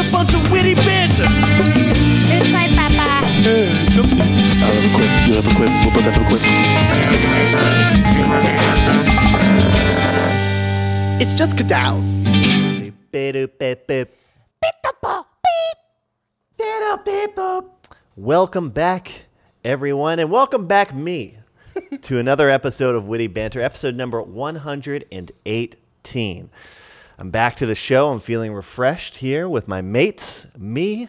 a bunch of witty banter. This way, Papa. I have a quip. You have a quip. We'll both have a quip. It's just cadals. Welcome back, everyone, and welcome back me to another episode of Witty Banter, episode number 118. I'm back to the show. I'm feeling refreshed here with my mates. Me,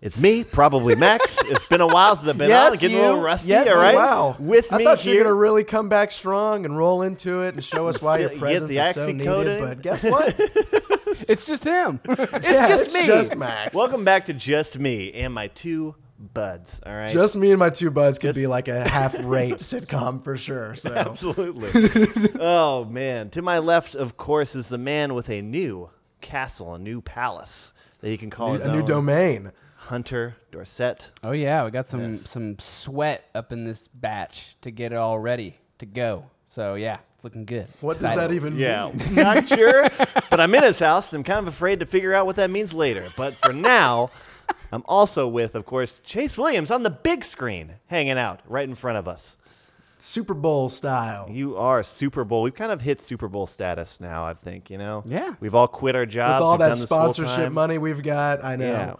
it's me, probably Max. it's been a while since I've been Yes, on, getting a little rusty. Yes, all right, Wow. with I me thought you were here. going to really come back strong and roll into it and show us why your Get presence the is so oxycodone. needed. But guess what? It's just him. it's Yeah, just it's me. just Max. Welcome back to just me and my two buds. All right, Just me and my two buds could Just- be like a half-rate sitcom for sure. So Absolutely. oh man. To my left, of course, is the man with a new castle, a new palace that he can call his a new domain. Hunter Dorset. oh yeah, we got some Yes. some sweat up in this batch to get it all ready to go. So yeah, it's looking good. What does that even Yeah, mean? not sure, but I'm in his house. and I'm kind of afraid to figure out what that means later. But for now, I'm also with, of course, Chase Williams on the big screen, hanging out right in front of us. Super Bowl style. You are Super Bowl. We've kind of hit Super Bowl status now. I think you know. Yeah. We've all quit our jobs. With all We've that done this full sponsorship money we've got, I know. Yeah.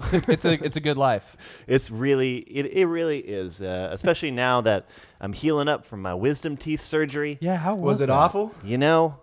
It's a, it's a it's a good life. It's really, it, it really is, uh, especially now that I'm healing up from my wisdom teeth surgery. Yeah, how was, Was it that? awful? You know,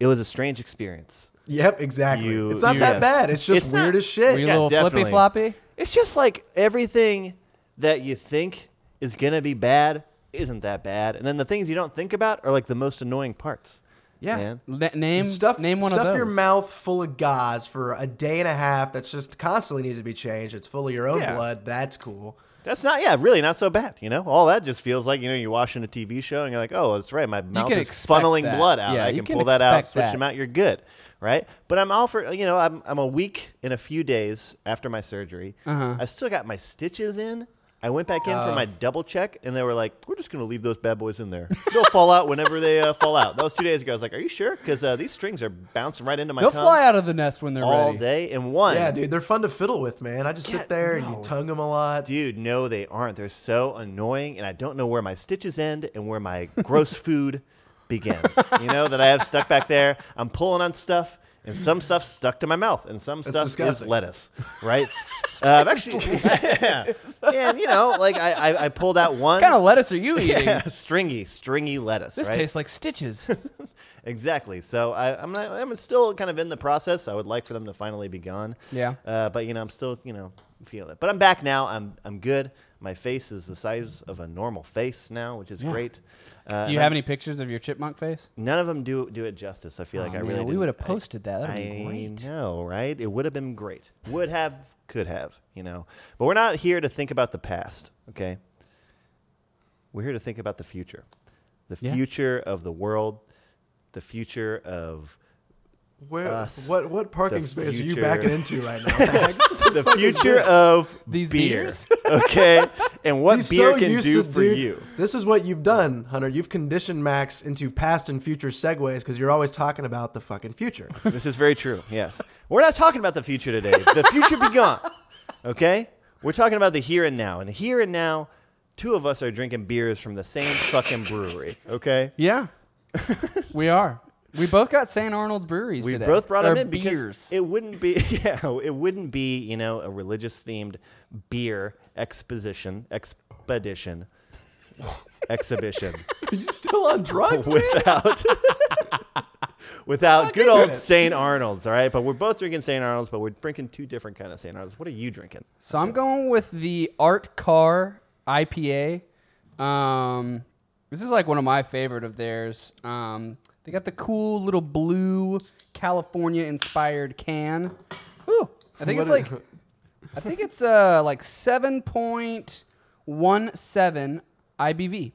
it was a strange experience. Yep, exactly. You- it's not you- that yes. bad. It's just It's weird not- as shit. Were you Yeah, a little definitely. flippy floppy? It's just like everything that you think is going to be bad isn't that bad. And then the things you don't think about are like the most annoying parts. Yeah. man. Na- name stuff name one stuff of those. your mouth full of gauze for a day and a half that's just constantly needs to be changed. It's full of your own Yeah. blood. That's cool. That's not, yeah, really not so bad. You know, all that just feels like, you know, you're watching a TV show and you're like, oh, that's right. My mouth can is expect funneling that. blood out. Yeah, I you can, can pull that out, expect switch that. them out. You're good. Right. But I'm all for, you know, I'm, I'm a week and a few days after my surgery. Uh-huh. I've still got my stitches in. I went back in Oh. for my double check and they were like, we're just going to leave those bad boys in there. They'll fall out whenever they uh, fall out. That was two days ago. I was like, are you sure? Because uh, these strings are bouncing right into my They'll tongue fly out of the nest when they're all ready. day. And one. Yeah, dude, they're fun to fiddle with, man. I just Yeah, sit there and you tongue them a lot. Dude, no, they aren't. They're so annoying, and I don't know where my stitches end and where my gross food begins. You know that I have stuck back there. I'm pulling on stuff, and some stuff stuck to my mouth, and some stuff disgusting. is lettuce. Right? uh, I've actually, yeah. and you know, like I, I, I pulled out one. What kind of lettuce are you eating? yeah, stringy, stringy lettuce. This right? tastes like stitches. Exactly. So I, I'm not. I'm still kind of in the process. I would like for them to finally be gone. Yeah. Uh, but you know, I'm still you know feel it. But I'm back now. I'm I'm good. My face is the size of a normal face now, which is Yeah. great. Uh, Do you and have I'm- any pictures of your chipmunk face? None of them do do it justice. I feel like Oh, I really. we didn't- would have I- posted that. That'd I be great. know, right? It would have been great. Would have, could have, you know. But we're not here to think about the past, okay? We're here to think about the future. The Yeah. future of the world, the future of Where, us, what what parking the space are you backing into right now, Max? The future of These beer, beers? okay? And what He's beer so can do to- for dude, you. This is what you've done, Hunter. You've conditioned Max into past and future segues because you're always talking about the fucking future. This is very true. Yes. We're not talking about the future today. The future be gone. Okay? We're talking about the here and now. And here and now, two of us are drinking beers from the same fucking brewery. Okay? Yeah, we are. We both got St. Arnold's breweries We today. both brought Or them in because beers. it wouldn't be yeah, it wouldn't be, you know, a religious themed beer exposition, expedition, exhibition Are you still on drugs, man? without without fuck good old? St. Arnold's, all right? But we're both drinking St. Arnold's, but we're drinking two different kind of St. Arnold's. What are you drinking? So I'm going with the Art Car IPA. Um, this is like one of my favorite of theirs. Um, they got the cool little blue California inspired can. Ooh, I think it's like I think it's uh like seven point one seven IBV.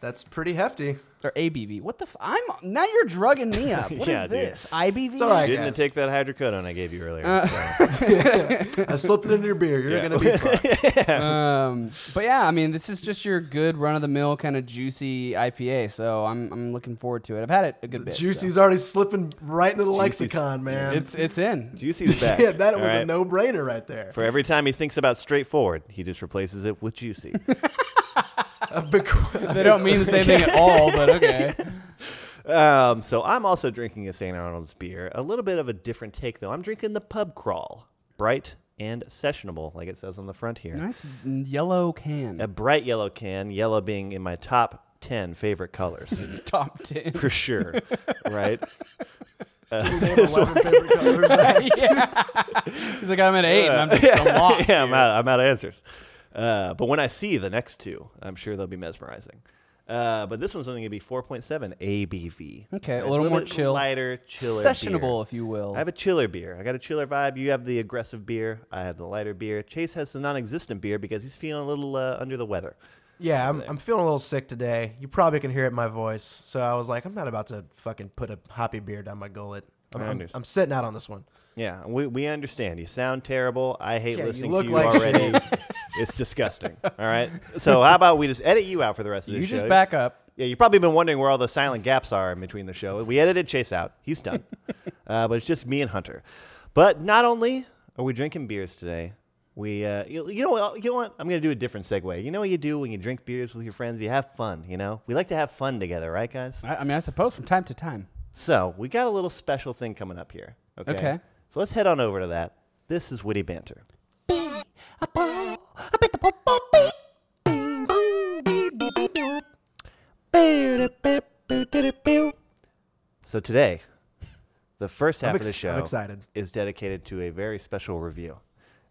That's pretty hefty. Or ABV. What the? F- I'm now you're drugging me up. What is Yeah, dude. this? IBV. It's all right. Didn't guys. take that hydrocodone I gave you earlier. Uh, so. I slipped it into your beer. You're gonna be fucked. Um, but yeah, I mean, this is just your good run of the mill kind of juicy IPA. So I'm I'm looking forward to it. I've had it a good bit. so. Juicy's already slipping right into the lexicon, man. It's it's in. Juicy's back. yeah, that all was a right? no-brainer right there. For every time he thinks about straightforward, he just replaces it with juicy. I've bequ- They don't mean the same thing at all, but okay. um, so I'm also drinking a St. Arnold's beer. A little bit of a different take, though. I'm drinking the Pub Crawl, bright and sessionable, like it says on the front here. Nice yellow can. A bright yellow can, yellow being in my top 10 favorite colors, Top ten. for sure. right? Name 11 favorite colors, Max. yeah. He's like, I'm at eight, and I'm just I'm lost. yeah, I'm here. out, I'm out of answers. Uh, but when I see the next two, I'm sure they'll be mesmerizing. Uh, but this one's only going to be 4.7 ABV. Okay, a It's little more bit chill. lighter, chiller, Sessionable, beer. if you will. I have a chiller beer. I got a chiller vibe. You have the aggressive beer. I have the lighter beer. Chase has the non-existent beer because he's feeling a little uh, under the weather. Yeah, I'm, I'm feeling a little sick today. You probably can hear it in my voice. So I was like, I'm not about to fucking put a hoppy beer down my gullet. I'm, I I'm, understand. I'm sitting out on this one. Yeah, we, we understand. You sound terrible. I hate Yeah, you listening look to you like already. it's disgusting. All right. So how about we just edit you out for the rest of the show? you just back up. Yeah, you've probably been wondering where all the silent gaps are in between the show. We edited Chase out. He's done. uh, but it's just me and Hunter. But not only are we drinking beers today, we uh, you, you know what? You know what? I'm gonna do a different segue. You know what you do when you drink beers with your friends? You have fun. You know, we like to have fun together, right, guys? I, I mean, I suppose from time to time. So we got a little special thing coming up here. Okay. Okay. So let's head on over to that. This is witty banter. So today, the first half I'm of the show I'm excited. is dedicated to a very special review.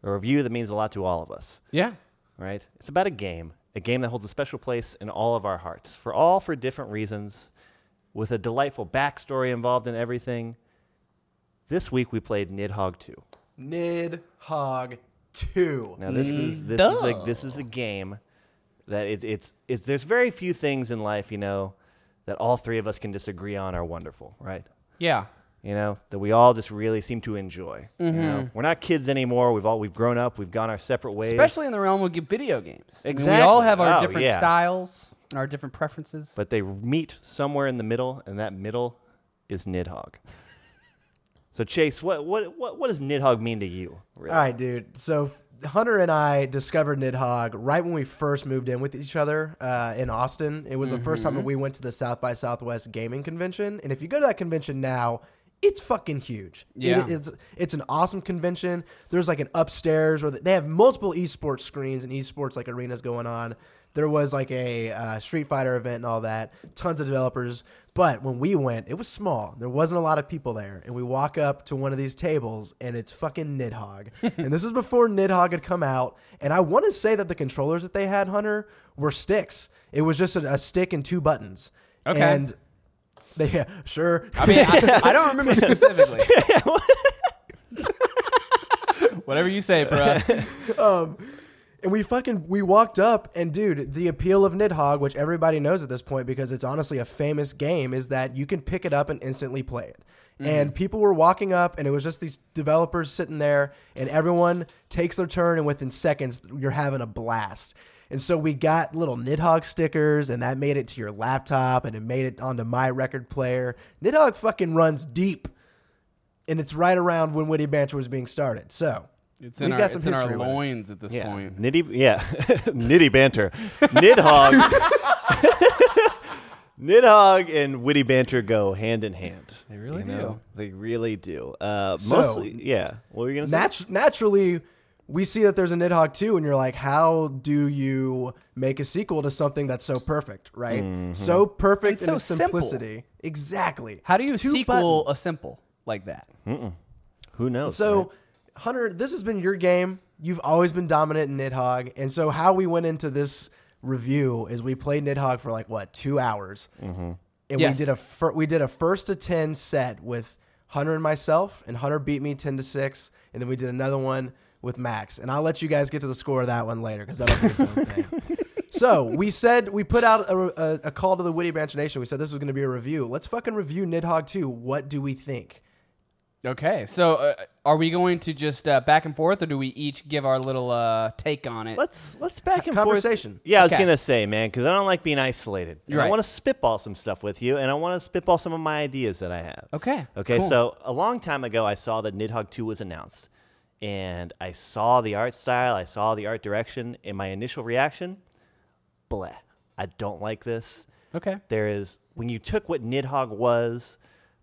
A review that means a lot to all of us Yeah. right? It's about a game, a game that holds a special place in all of our hearts, for all for different reasons, with a delightful backstory involved in everything. This week we played Nidhogg 2. Nidhogg 2. Now this is mm, this is a this is a game that it, it's it's there's very few things in life, you know, that all three of us can disagree on are wonderful, right? Yeah. You know, that we all just really seem to enjoy. You know? Mm-hmm. We're not kids anymore. We've all we've grown up. We've gone our separate ways. Especially in the realm of video games. I mean, we all have our Oh, different yeah. styles and our different preferences. but they meet somewhere in the middle, and that middle is Nidhogg. So Chase, what what what, what does Nidhogg mean to you? Really? All right, dude. So Hunter and I discovered Nidhogg right when we first moved in with each other uh, in Austin. It was the first time that we went to the South by Southwest gaming convention. And if you go to that convention now, it's fucking huge. It- Yeah. it's it's an awesome convention. There's like an upstairs where they have multiple esports screens and esports like arenas going on. There was like a uh, Street Fighter event and all that. Tons of developers. But when we went, it was small. There wasn't a lot of people there. And we walk up to one of these tables, and it's fucking Nidhogg. and this is before Nidhogg had come out. And I want to say that the controllers that they had, Hunter, were sticks. It was just a, a stick and two buttons. Okay. And they, yeah, sure. I mean, I, I don't remember specifically. Whatever you say, bro. And we fucking we walked up and dude, the appeal of Nidhogg, which everybody knows at this point because it's honestly a famous game, is that you can pick it up and instantly play it. Mm-hmm. And people were walking up and it was just these developers sitting there and everyone takes their turn and within seconds you're having a blast. And so we got little Nidhogg stickers and that made it to your laptop and it made it onto my record player. Nidhogg fucking runs deep. And it's right around when Witty Banter was being started. So It's in, we've our, got some it's in our history with it. loins at this yeah, point. nitty yeah, nitty banter, Nidhogg. Nidhogg and witty banter go hand in hand. They really do. know? They really do. Uh, So- mostly, yeah. What were you gonna say? Natu- naturally, we see that there's a Nidhogg 2, and you're like, how do you make a sequel to something that's so perfect, right? Mm-hmm. So perfect It's in so its simple. simplicity. Exactly. How do you Two sequel a simple like that? Who knows? So, right? Hunter, this has been your game. You've always been dominant in Nidhogg. And so, how we went into this review is we played Nidhogg for like, what, two hours? Mm-hmm. And Yes. we did a fir- we did a first to 10 set with Hunter and myself, and Hunter beat me 10 to 6. And then we did another one with Max. And I'll let you guys get to the score of that one later because that'll be its own thing. So we said we put out a, a, a call to the Witty Banter Nation. We said this was going to be a review. Let's fucking review Nidhogg 2. What do we think? Okay, so uh, are we going to just uh, back and forth, or do we each give our little uh, take on it? Let's let's back and forth Conversation. forth. Yeah, I was Okay. gonna say, man, because I don't like being isolated. And Right. I want to spitball some stuff with you, and I want to spitball some of my ideas that I have. Okay, Okay. cool. So a long time ago, I saw that Nidhogg 2 was announced, and I saw the art style, I saw the art direction, and my initial reaction, bleh, I don't like this. okay, There is when you took what Nidhogg was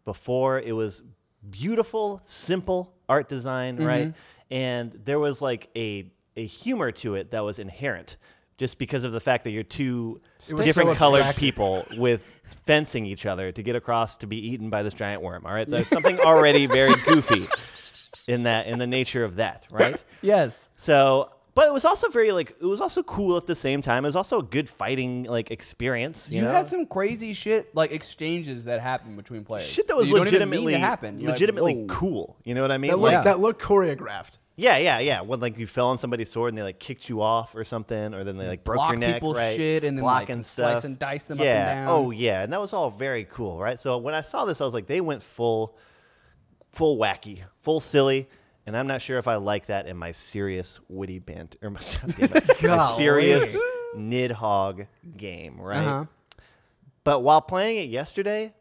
before, it was beautiful, simple art design, mm-hmm. right? And there was like a a humor to it that was inherent. Just because of the fact that you're two different so colored people with fencing each other to get across to be eaten by this giant worm. All right, there's something already very goofy in that in the nature of that, right? yes, So, but it was also very like it was also cool at the same time. It was also a good fighting like experience. You, you know? had some crazy shit like exchanges that happened between players. shit that was you don't even mean legitimately to like, legitimately cool. You know what I mean? That looked, Like- that looked choreographed. yeah, yeah, yeah. When like you fell on somebody's sword and they like kicked you off or something, or then they like broke block your neck, people's right? shit and then Block like and slice and dice them up yeah. and down. Oh yeah, and that was all very cool, right? So when I saw this, I was like, they went full, full wacky, full silly. And I'm not sure if I like that in my serious witty banter, or my, my serious Nidhogg game, right? Uh-huh. But while playing it yesterday,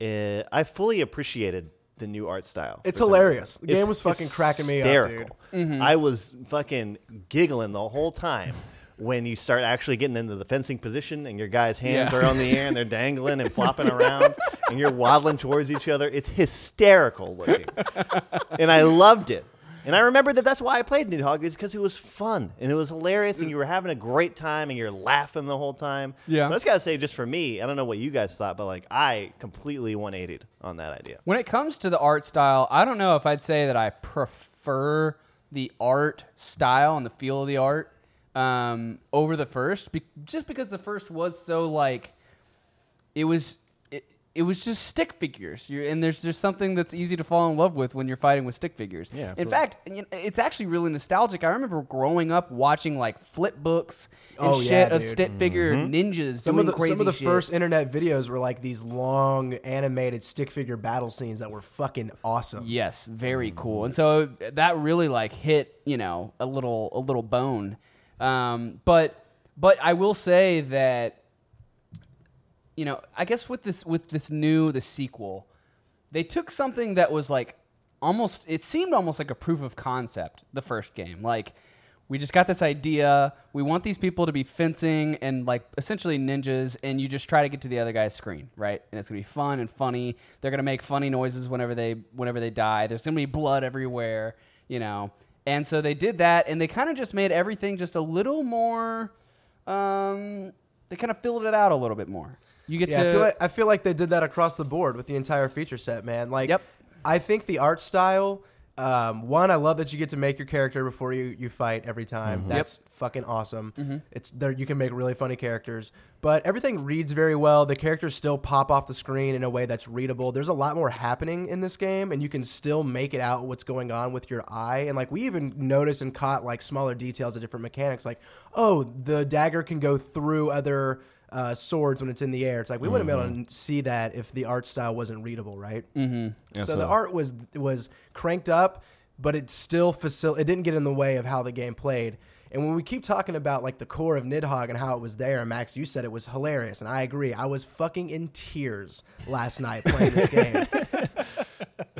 uh, I fully appreciated the new art style. It's hilarious. The game It's was fucking cracking me up, dude. Mm-hmm. I was fucking giggling the whole time when you start actually getting into the fencing position and your guys' hands Yeah. are on the air and they're dangling and flopping around and you're waddling towards each other. It's hysterical looking, and I loved it. And I remember that that's why I played Nidhogg is because it was fun and it was hilarious and you were having a great time and you're laughing the whole time. Yeah. So I just gotta say, just for me, I don't know what you guys thought, but like I completely 180 on that idea. When it comes to the art style, I don't know if I'd say that I prefer the art style and the feel of the art um, over the first, be- just because the first was so like it was. It, it was just stick figures, You're, and there's just something that's easy to fall in love with when you're fighting with stick figures. Yeah, In fact, you know, it's actually really nostalgic. I remember growing up watching like flip books and Oh, shit yeah, of stick figure Mm-hmm. ninjas Some doing of the crazy some of the shit. first internet videos were like these long animated stick figure battle scenes that were fucking awesome. Yes, very cool. And so that really like hit, you know, a little a little bone. Um, but but I will say that you know, I guess with this with this new the sequel, they took something that was like almost it seemed almost like a proof of concept the first game. Like we just got this idea. We want these people to be fencing and like essentially ninjas, and you just try to get to the other guy's screen, right? And it's gonna be fun and funny. They're gonna make funny noises whenever they whenever they die. There's gonna be blood everywhere, you know. And so they did that, and they kind of just made everything just a little more. Um, they kind of filled it out a little bit more. You get Yeah, to I feel like I feel like they did that across the board with the entire feature set, man. Like, Yep. I think the art style. Um, one, I love that you get to make your character before you, you fight every time. That's fucking awesome. It's there. You can make really funny characters, but everything reads very well. The characters still pop off the screen in a way that's readable. There's a lot more happening in this game, and you can still make it out what's going on with your eye. And like we even noticed and caught like smaller details of different mechanics, like oh, the dagger can go through other uh, swords when it's in the air. It's like we wouldn't be able to see that if the art style wasn't readable, right? Mm-hmm. So the art was was cranked up, but it still facil- It didn't get in the way of how the game played. And when we keep talking about like the core of Nidhogg and how it was there, Max, you said it was hilarious, and I agree. I was fucking in tears last night playing this game.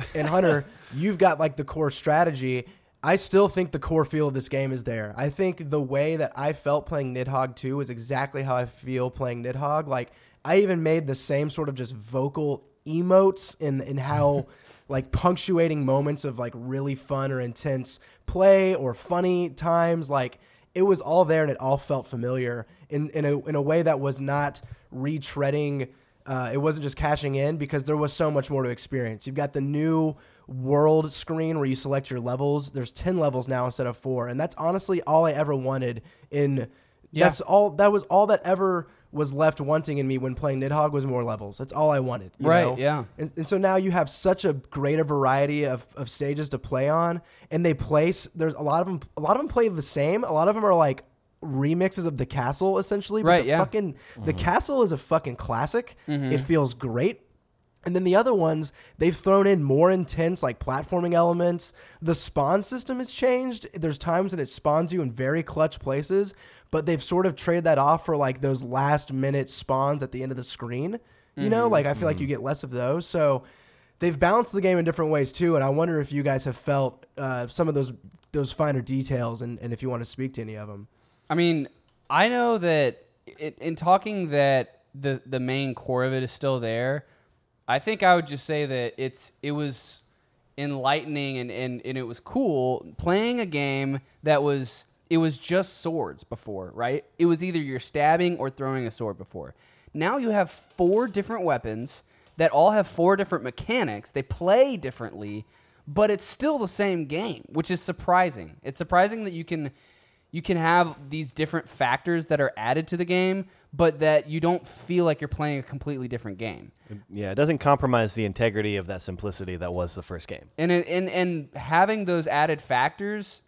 and Hunter, you've got like the core strategy. I still think the core feel of this game is there. I think the way that I felt playing Nidhogg 2 is exactly how I feel playing Nidhogg. Like I even made the same sort of just vocal emotes in in how like punctuating moments of like really fun or intense play or funny times like it was all there and it all felt familiar in in a in a way that was not retreading uh, it wasn't just cashing in because there was so much more to experience. You've got the new world screen where you select your levels. There's 10 levels now instead of 4, and that's honestly all I ever wanted in that's all that was all that ever was left wanting in me when playing Nidhogg was more levels. That's all I wanted. you Right, know? yeah. And, and so now you have such a greater variety of, of stages to play on, and they place. There's a lot of them. A lot of them play the same. A lot of them are like remixes of the castle essentially. But Right, the yeah. fucking the castle is a fucking classic. Mm-hmm. It feels great. And then the other ones, they've thrown in more intense like platforming elements. The spawn system has changed. There's times when it spawns you in very clutch places, but they've sort of traded that off for like those last minute spawns at the end of the screen. You know, like I feel like you get less of those. So they've balanced the game in different ways too. And I wonder if you guys have felt uh, some of those those finer details and, and if you want to speak to any of them. I mean, I know that it, in talking that the the main core of it is still there. I think I would just say that it's it was enlightening and, and, and it was cool playing a game that was it was just swords before, right? It was either you're stabbing or throwing a sword before. Now you have four different weapons that all have four different mechanics. They play differently, but it's still the same game, which is surprising. It's surprising that you can you can have these different factors that are added to the game, but that you don't feel like you're playing a completely different game. Yeah, it doesn't compromise the integrity of that simplicity that was the first game. And it, and and having those added factors,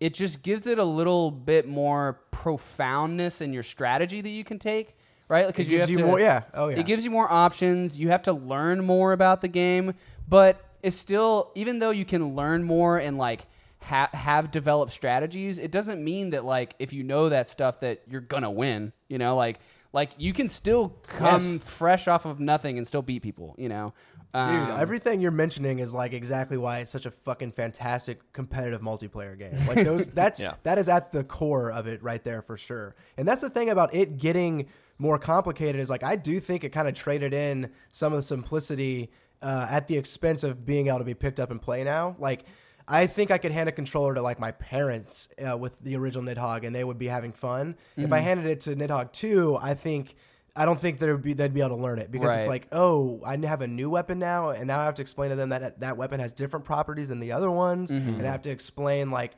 it just gives it a little bit more profoundness in your strategy that you can take, right? Because you have you to, more- yeah. Oh, yeah. It gives you more options. You have to learn more about the game, but it's still even though you can learn more and like ha- have developed strategies, it doesn't mean that like if you know that stuff that you're gonna win. You know, like like you can still come Yes. fresh off of nothing and still beat people. You know. Dude, Um, everything you're mentioning is like exactly why it's such a fucking fantastic competitive multiplayer game. Like those that's Yeah. that is at the core of it right there for sure. And that's the thing about it getting more complicated is like I do think it kind of traded in some of the simplicity uh, at the expense of being able to be picked up and play now. Like I think I could hand a controller to like my parents uh, with the original Nidhogg and they would be having fun. If I handed it to Nidhogg 2, I think I don't think there'd be they'd be able to learn it because it's like, oh, I have a new weapon now, and now I have to explain to them that that weapon has different properties than the other ones, and I have to explain like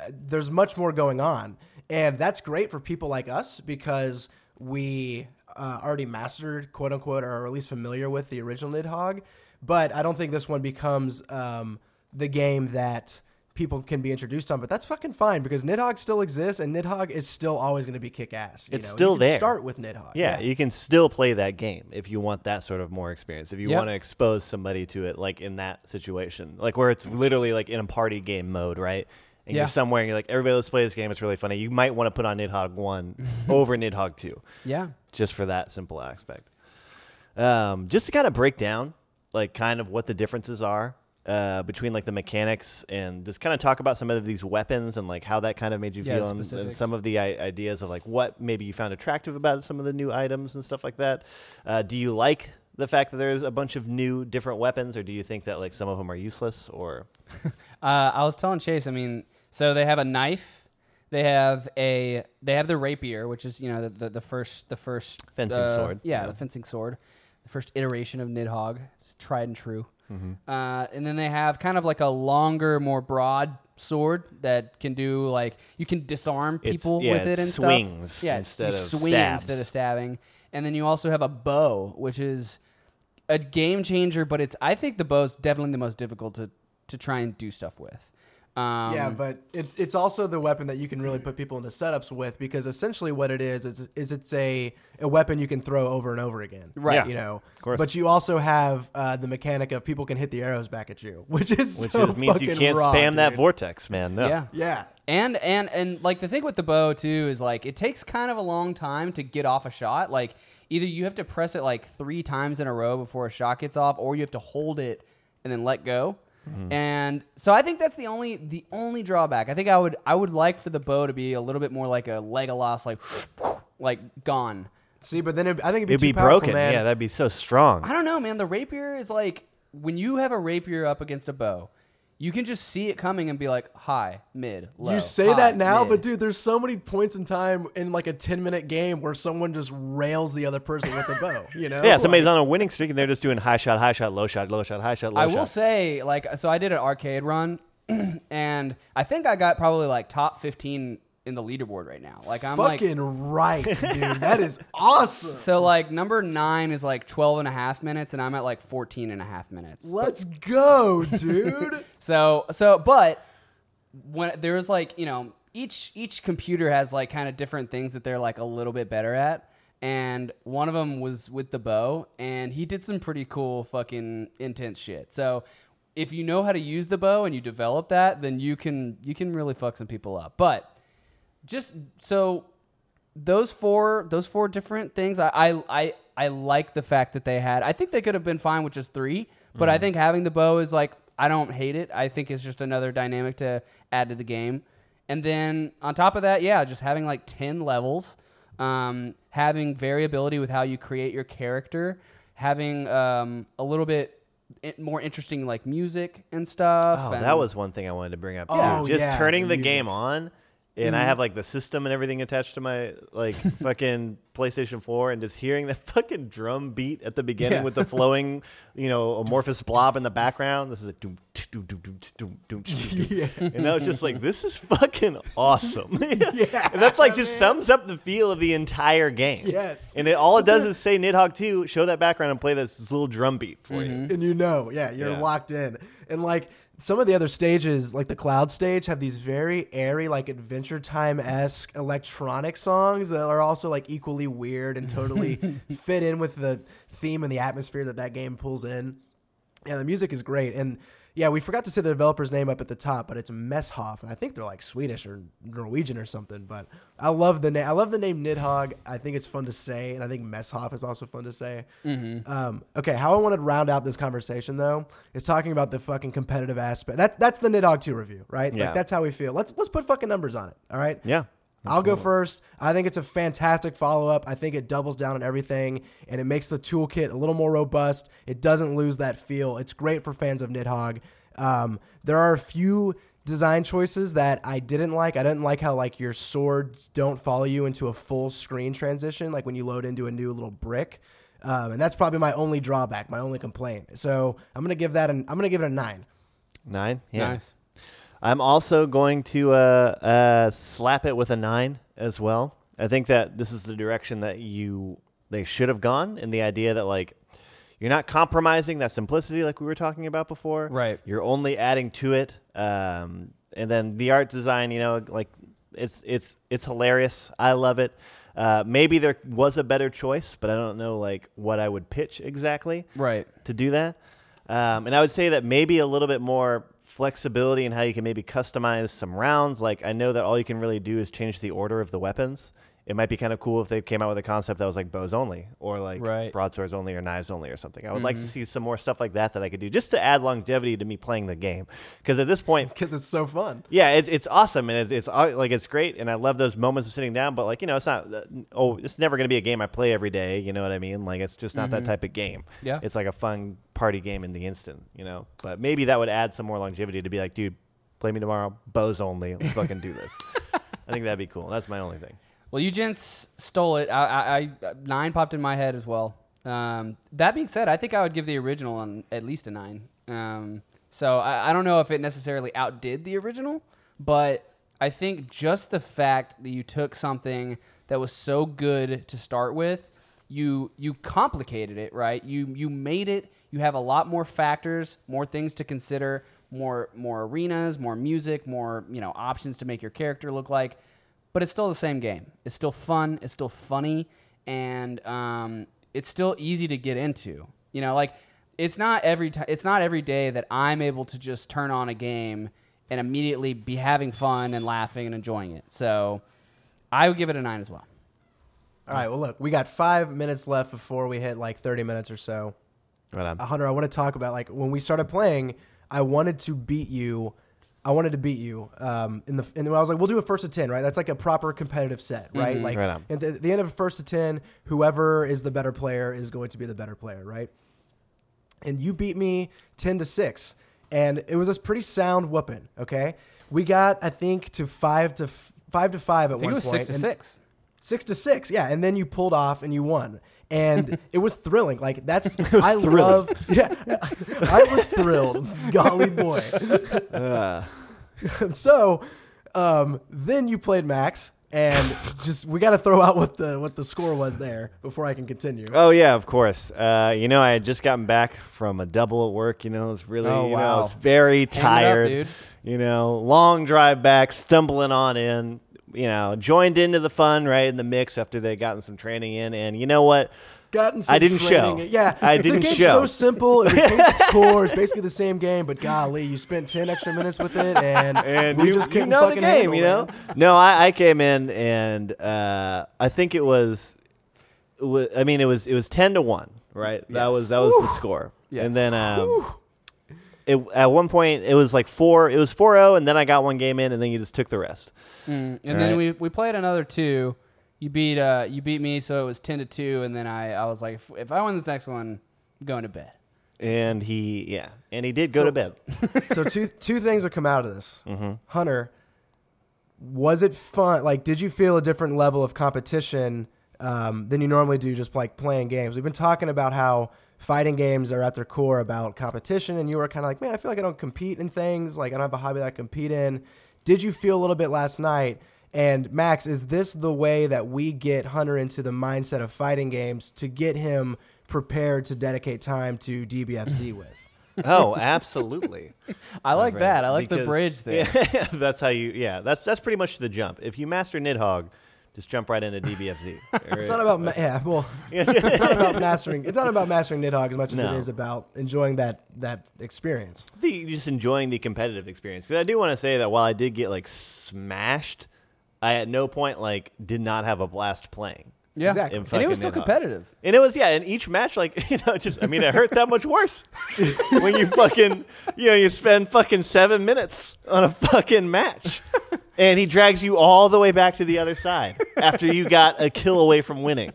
uh, there's much more going on, and that's great for people like us because we uh, already mastered quote unquote or are at least familiar with the original Nidhogg, but I don't think this one becomes um, the game that people can be introduced on. But that's fucking fine because Nidhogg still exists, and Nidhogg is still always going to be kick ass. It's know? still you can there. Start with Nidhogg. Yeah, you can still play that game if you want that sort of more experience. If you Yep. want to expose somebody to it, like in that situation, like where it's literally like in a party game mode, right? And Yeah. you're somewhere and you're like, everybody, let's play this game. It's really funny. You might want to put on Nidhogg 1 over Nidhogg 2 yeah. just for that simple aspect. Um, just to kind of break down, like, kind of what the differences are uh, between like the mechanics and just kind of talk about some of these weapons and like how that kind of made you Yeah, feel and, and some of the I- ideas of like what maybe you found attractive about some of the new items and stuff like that. Uh, do you like the fact that there's a bunch of new different weapons, or do you think that like some of them are useless? Or Uh, I was telling Chase. I mean, so they have a knife. They have a they have the rapier, which is you know the the, the first the first Fencing uh, sword. Yeah, Yeah. the fencing sword, the first iteration of Nidhogg. It's tried and true. Mm-hmm. Uh, and then they have kind of like a longer, more broad sword that can do like you can disarm people yeah, with it it and swings stuff. Yeah, instead of swing stabs. instead of stabbing. And then you also have a bow, which is a game changer, but it's I think the bow's definitely the most difficult to to try and do stuff with. Um, Yeah, but it's it's also the weapon that you can really put people into setups with because essentially what it is is is it's a a weapon you can throw over and over again, Right. Yeah. You know, Of course. But you also have uh, the mechanic of people can hit the arrows back at you, which is which so is, means you can't raw, spam that vortex, man. No. yeah, Yeah, And and and like the thing with the bow too is like it takes kind of a long time to get off a shot. Like either you have to press it like three times in a row before a shot gets off, or you have to hold it and then let go. Mm-hmm. And so I think that's the only the only drawback. I think I would I would like for the bow to be a little bit more like a Legolas, like like gone. see, but then it, I think it'd be, It'd too be powerful, broken. man. Yeah, that'd be so strong. I don't know, man. The rapier is like when you have a rapier up against a bow, you can just see it coming and be like high, mid, low. you say high, that now, mid. but dude, there's so many points in time in like a 10 minute game where someone just rails the other person with a bow. You know? Yeah, somebody's Like- on a winning streak and they're just doing high shot, high shot, low shot, low shot, high shot, low I shot. I will say, like, so I did an arcade run, and I think I got probably like top fifteen in the leaderboard right now. Like, I'm like, fucking right, dude. That is awesome. so like number nine is like 12 and a half minutes, and I'm at like 14 and a half minutes. Let's go, dude. So, so, but when there's like, you know, each each computer has like kind of different things that they're like a little bit better at. And one of them was with the bow, and he did some pretty cool fucking intense shit. So if you know how to use the bow and you develop that, then you can you can really fuck some people up. But just so those four those four different things I, I i i like the fact that they had i think they could have been fine with just three but i think having the bow is like i don't hate it i think it's just another dynamic to add to the game and then on top of that yeah just having like 10 levels um, having variability with how you create your character having um, a little bit more interesting like music and stuff Oh, and- that was one thing I wanted to bring up. Oh, too. Just yeah, turning the the music. game on, and I mm-hmm. have like the system and everything attached to my like fucking PlayStation 4, and just hearing the fucking drum beat at the beginning Yeah. with the flowing, you know, amorphous blob in the background. This is a doom, doom, doom, doom, doom, doom, doom, Yeah. and I was just like, this is fucking awesome. yeah, and that's like just sums up the feel of the entire game. Yes. and it, all it does is say Nidhogg 2, show that background, and play this little drum beat for you. Mm-hmm. and you know, yeah, you're Yeah. locked in. And like some of the other stages, like the cloud stage, have these very airy, like Adventure Time esque electronic songs that are also like equally weird and totally fit in with the theme and the atmosphere that that game pulls in. Yeah, the music is great. And yeah, we forgot to say the developer's name up at the top, but it's Messhoff, and I think they're like Swedish or Norwegian or something. But I love the name. I love the name Nidhogg. I think it's fun to say, and I think Messhoff is also fun to say. Um, okay, how I want to round out this conversation though is talking about the fucking competitive aspect. That's that's the Nidhogg two review, right? Yeah. Like that's how we feel. Let's let's put fucking numbers on it. All right. Yeah. I'll go first. I think it's a fantastic follow up. I think it doubles down on everything and it makes the toolkit a little more robust. It doesn't lose that feel. It's great for fans of Nidhogg. Um, there are a few design choices that I didn't like. I didn't like how like your swords don't follow you into a full screen transition, like when you load into a new little brick. Um, and that's probably my only drawback, my only complaint. So I'm gonna give that an I'm gonna give it a nine. Nine? Yeah. nice I'm also going to uh, uh, slap it with a nine as well. I think that this is the direction that you they should have gone, and the idea that like you're not compromising that simplicity like we were talking about before. Right. You're only adding to it, um, and then the art design. You know, like it's it's it's hilarious. I love it. Uh, maybe there was a better choice, but I don't know like what I would pitch exactly right to do that. Um, and I would say that maybe a little bit more flexibility in how you can maybe customize some rounds. Like I know that all you can really do is change the order of the weapons. It might be kind of cool if they came out with a concept that was like bows only, or like Right. broadswords only, or knives only, or something. I would like to see some more stuff like that that I could do just to add longevity to me playing the game. Because at this point, Because it's so fun. yeah, it's it's awesome and it's, it's uh, like it's great and I love those moments of sitting down. But like you know, it's not. uh, Oh, it's never going to be a game I play every day. You know what I mean? Like it's just not that type of game. Yeah. it's like a fun party game in the instant. You know, but maybe that would add some more longevity to be like, dude, play me tomorrow, bows only. Let's fucking do this. I think that'd be cool. That's my only thing. Well, you gents stole it. I, I, I nine popped in my head as well. Um, that being said, I think I would give the original an, at least a nine. Um, so I, I don't know if it necessarily outdid the original, but I think just the fact that you took something that was so good to start with, you you complicated it, right? You you made it. You have a lot more factors, more things to consider, more more arenas, more music, more you know options to make your character look like but it's still the same game. It's still fun. It's still funny, and um, it's still easy to get into. You know, like it's not every time. It's not every day that I'm able to just turn on a game and immediately be having fun and laughing and enjoying it. So I would give it a nine as well. All right, well look, we got five minutes left before we hit like thirty minutes or so. Right on. Hunter, I want to talk about like when we started playing, I wanted to beat you. I wanted to beat you. Um, in the and I was like, we'll do a first to ten, right? That's like a proper competitive set, right? Like Right at the, the end of a first to ten, whoever is the better player is going to be the better player, right? And you beat me ten to six, and it was a pretty sound whooping. Okay, we got I think to five to f- five to five at one point, six to six. Six to six, yeah, and then you pulled off and you won, and it was thrilling. Like that's I thrilling. love, yeah, I was thrilled, golly boy. so, um, then you played Max, and just we got to throw out what the what the score was there before I can continue. Oh yeah, of course. Uh, you know, I had just gotten back from a double at work. You know, it was really, Oh, you know, I was very up, tired. dude. You know, long drive back, stumbling on in. You know, joined into the fun right in the mix after they'd gotten some training in, and you know what? Gotten some I didn't training. show. Yeah, I didn't game's show. so simple. It retains its core. It's basically the same game, but golly, you spent ten extra minutes with it, and, and we you, just couldn't know the fucking game, you know. man. No, I, I came in and uh, I think it was, it wa- I mean, it was it was ten to one, right? That was that was the score, Yes. and then um, it, at one point it was like four, it was 4-0, and then I got one game in, and then you just took the rest. Mm, and All then right. we, we played another two. You beat uh you beat me, so it was ten to two. And then I, I was like, if, if I win this next one, I'm going to bed. And he, yeah, and he did go So- to bed. So two two things have come out of this. Mm-hmm. Hunter, was it fun? Like, did you feel a different level of competition um, than you normally do just like playing games? We've been talking about how fighting games are at their core about competition, and you were kind of like, man, I feel like I don't compete in things. Like, I don't have a hobby that I compete in. Did you feel a little bit last night? And Max, is this the way that we get Hunter into the mindset of fighting games to get him prepared to dedicate time to DBFZ with? oh, absolutely. I like Right. that. I like the bridge there. Yeah, that's how you. Yeah, that's that's pretty much the jump. If you master Nidhogg, just jump right into DBFZ. It's not about ma- yeah, well, it's not about mastering. It's not about mastering Nidhogg as much as No. it is about enjoying that that experience. I think just enjoying the competitive experience. Because I do want to say that while I did get like smashed, I at no point like did not have a blast playing. Yeah, Exactly. In and it was still fucking Nidhogg. competitive. And it was yeah, and each match like you know just I mean it hurt that much worse when you fucking you know you spend fucking seven minutes on a fucking match, and he drags you all the way back to the other side after you got a kill away from winning,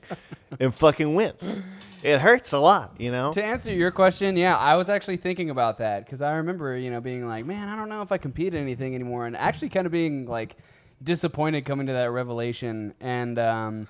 and fucking wins. It hurts a lot, you know. To answer your question, yeah, I was actually thinking about that because I remember, you know, being like, man, I don't know if I compete in anything anymore, and actually kind of being like disappointed coming to that revelation, and um,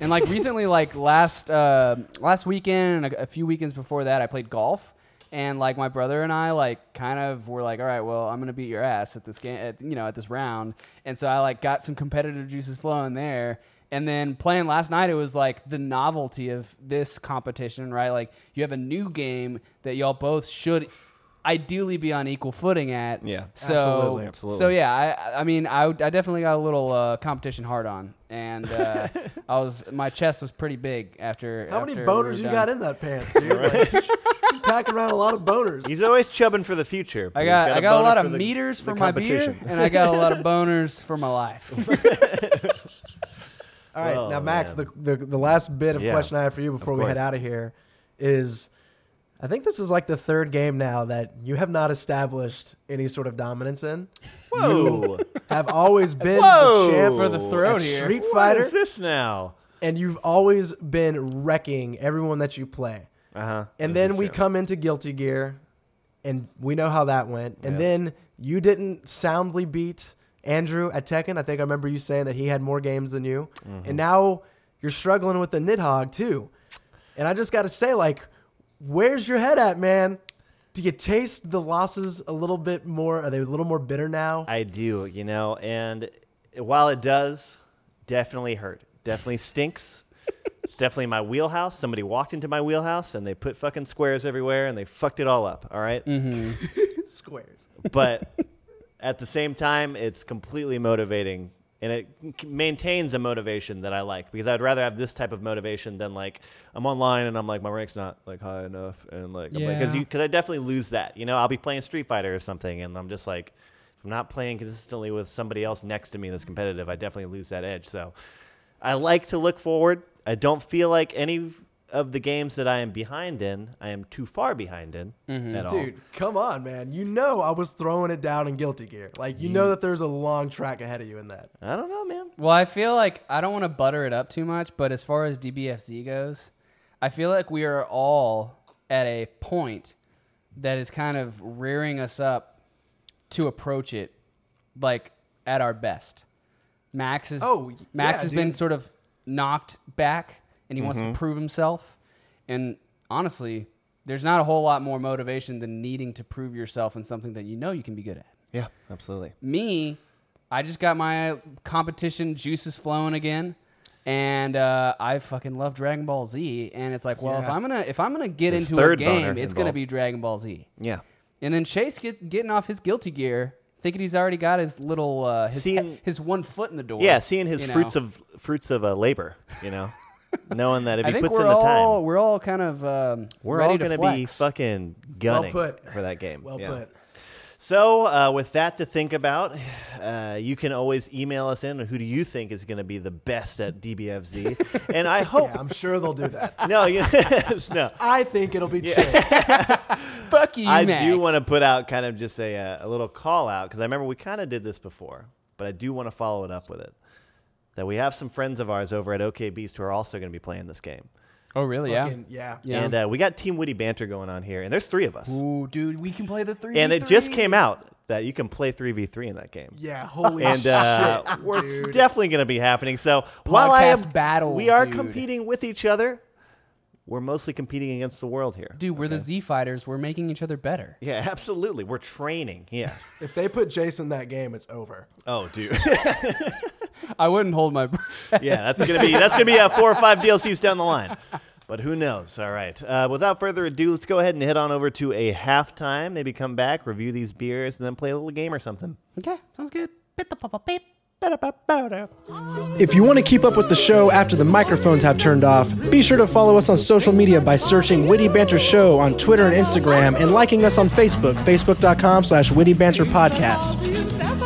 and like recently, like last uh, last weekend and a, a few weekends before that, I played golf. And like my brother and I, like kind of were like, all right, well, I'm gonna beat your ass at this game, at, you know, at this round. And so I like got some competitive juices flowing there. And then playing last night, it was like the novelty of this competition, right? Like you have a new game that y'all both should ideally be on equal footing at. Yeah. So, Absolutely. Absolutely. So yeah, I, I mean, I, I definitely got a little uh, competition hard on, and uh, I was my chest was pretty big after. How many after we boners were you done. got in that pants, dude? Like, packing around a lot of boners. He's always chubbing for the future. I he's got, I got a boner lot for of the- meters for my beer, and I got a lot of boners for my life. All right, Oh, now Max, man. the, the the last bit of Yeah, question I have for you before we head out of here is, I think this is like the third game now that you have not established any sort of dominance in. Whoa! Have always been Whoa! the champ For the throat at here. Street What Fighter, is this now? and you've always been wrecking everyone that you play. Uh huh. And then we come into Guilty Gear, and we know how that went. And Yes. then you didn't soundly beat Andrew at Tekken. I think I remember you saying that he had more games than you. Mm-hmm. And now you're struggling with the Nidhogg too. And I just got to say, like, where's your head at, man? Do you taste the losses a little bit more? Are they a little more bitter now? I do, you know, and while it does definitely hurt, definitely stinks. it's definitely my wheelhouse. Somebody walked into my wheelhouse and they put fucking squares everywhere and they fucked it all up. All right? Mm-hmm. Squares. but at the same time, it's completely motivating. And it maintains a motivation that I like because I'd rather have this type of motivation than like I'm online and I'm like my rank's not like high enough and like because Yeah. you because I definitely lose that you know I'll be playing Street Fighter or something and I'm just like if I'm not playing consistently with somebody else next to me that's competitive I definitely lose that edge so I like to look forward I don't feel like any of the games that I am behind in I am too far behind in mm-hmm. at all Dude, come on, man. You know I was throwing it down in Guilty Gear. Like, you know that there's a long track ahead of you in that. I don't know man Well, I feel like I don't want to butter it up too much, but as far as DBFZ goes, I feel like we are all at a point that is kind of rearing us up to approach it like at our best. Max is Oh, Max yeah, has been sort of knocked back and he wants to prove himself. And honestly, there's not a whole lot more motivation than needing to prove yourself in something that you know you can be good at yeah absolutely me I just got my competition juices flowing again, and uh, I fucking love Dragon Ball Z. And it's like, well, if Yeah. I'm gonna if I'm gonna get into a third boner game, it's gonna involved. be Dragon Ball Z. Yeah. And then Chase get, getting off his guilty gear, thinking he's already got his little uh, his Seeing- his one foot in the door. Yeah, seeing his you know? fruits of fruits of uh, labor, you know, knowing that if I he think puts we're in the all time, we're all kind of um, we're ready all to gonna be flex. fucking gunning put. for that game. Well Yeah. put. So, uh, with that to think about, uh, you can always email us in. Who do you think is going to be the best at DBFZ? and I hope. Yeah, I'm sure they'll do that. No, yes, no. I think it'll be Chase. Fuck you, man. I Max. do want to put out kind of just a, uh, a little call out because I remember we kind of did this before, but I do want to follow it up with it. That we have some friends of ours over at OK Beast who are also going to be playing this game. Oh really? Yeah. Fucking- yeah. Yeah. And uh, we got Team Witty Banter going on here, and there's three of us. Ooh, dude, we can play the three. and it just came out that you can play 3v3 in that game. Yeah, holy and uh, shit, we're dude. definitely going to be happening. So while I am, Podcast battles, we are dude. competing with each other. We're mostly competing against the world here. Dude, we're the Z fighters. We're making each other better. Yeah, absolutely. We're training. Yes. If they put Jason in that game, it's over. oh, dude. I wouldn't hold my breath. yeah, that's gonna be that's gonna be uh, four or five DLCs down the line. But who knows? All right. Uh, without further ado, let's go ahead and head on over to a halftime. Maybe come back, review these beers, and then play a little game or something. Okay, sounds good. If you want to keep up with the show after the microphones have turned off, be sure to follow us on social media by searching Witty Banter Show on Twitter and Instagram and liking us on Facebook, facebook.com slash Witty Banter Podcast.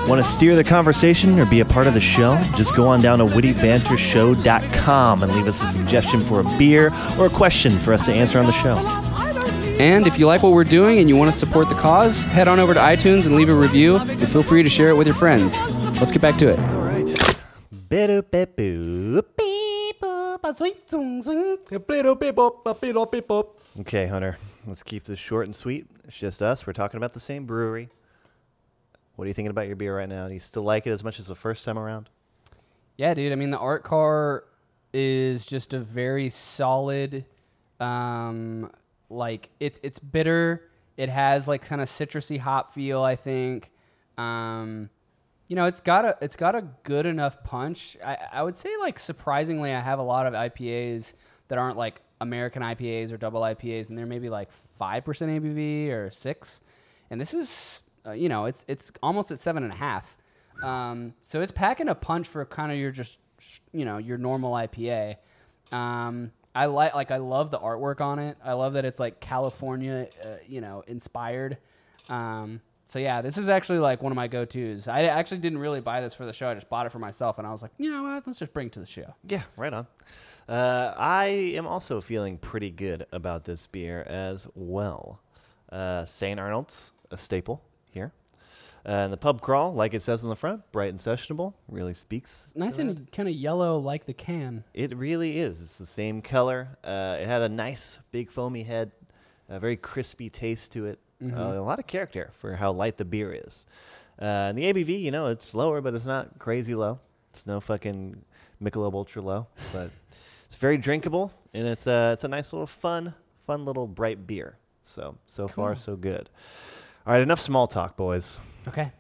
Want to steer the conversation or be a part of the show? Just go on down to wittybantershow.com and leave us a suggestion for a beer or a question for us to answer on the show. And if you like what we're doing and you want to support the cause, head on over to iTunes and leave a review. And feel free to share it with your friends. Let's get back to it. All right. Okay, Hunter, let's keep this short and sweet. It's just us. We're talking about the same brewery. What are you thinking about your beer right now? Do you still like it as much as the first time around? Yeah, dude. I mean, the art car is just a very solid. Um, like it's it's bitter. It has like kind of citrusy hop feel. I think. Um, you know, it's got a it's got a good enough punch. I, I would say like surprisingly, I have a lot of IPAs that aren't like American IPAs or double IPAs, and they're maybe like five percent ABV or six. And this is, uh, you know, it's it's almost at seven and a half. Um, so it's packing a punch for kind of your just, you know, your normal IPA. Um, I like like I love the artwork on it. I love that it's like California, uh, you know, inspired. Um, so yeah, this is actually like one of my go-tos. I actually didn't really buy this for the show. I just bought it for myself, and I was like, you know what? Let's just bring it to the show. Yeah, right on. Uh, I am also feeling pretty good about this beer as well. Uh, St. Arnold's, a staple here. Uh, and the pub crawl, like it says on the front, bright and sessionable, really speaks. Nice and kind of yellow, like the can. It really is. It's the same color. Uh, it had a nice, big, foamy head, a very crispy taste to it. Uh, a lot of character for how light the beer is. Uh, and the ABV, you know, it's lower, but it's not crazy low. It's no fucking Michelob Ultra low, but it's very drinkable, and it's a it's a nice little fun, fun little bright beer. So so far so good. All right, enough small talk, boys. Okay.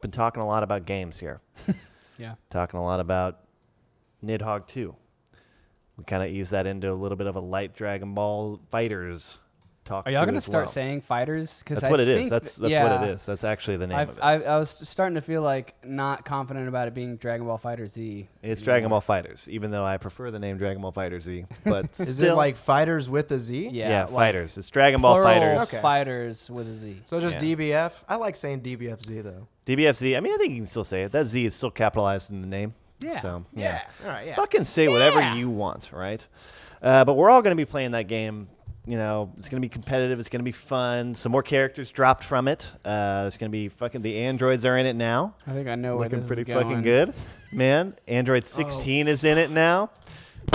Been talking a lot about games here. Yeah. talking a lot about Nidhogg 2. We kind of ease that into a little bit of a light Dragon Ball Fighters talk. Are y'all too gonna start well. saying fighters? Because That's what it is. That's that's what it is. That's actually the name I've, of it. I, I was starting to feel like not confident about it being Dragon Ball Fighter Z. it's Dragon Ball Fighters, even though I prefer the name Dragon Ball Fighter Z. But Is still, it like fighters with a Z? Yeah, yeah, like fighters. It's Dragon Ball Fighters. Okay. fighters with a Z. So just Yeah. DBF? I like saying DBFZ though. DBFZ. I mean, I think you can still say it. That Z is still capitalized in the name. Yeah. So Yeah. All right. Yeah. fucking say whatever you want, right? Uh, but we're all going to be playing that game. You know, it's going to be competitive. It's going to be fun. Some more characters dropped from it. Uh, it's going to be fucking. The androids are in it now, I think I know where looking this pretty is going. fucking good, man. Android 16 is in it now,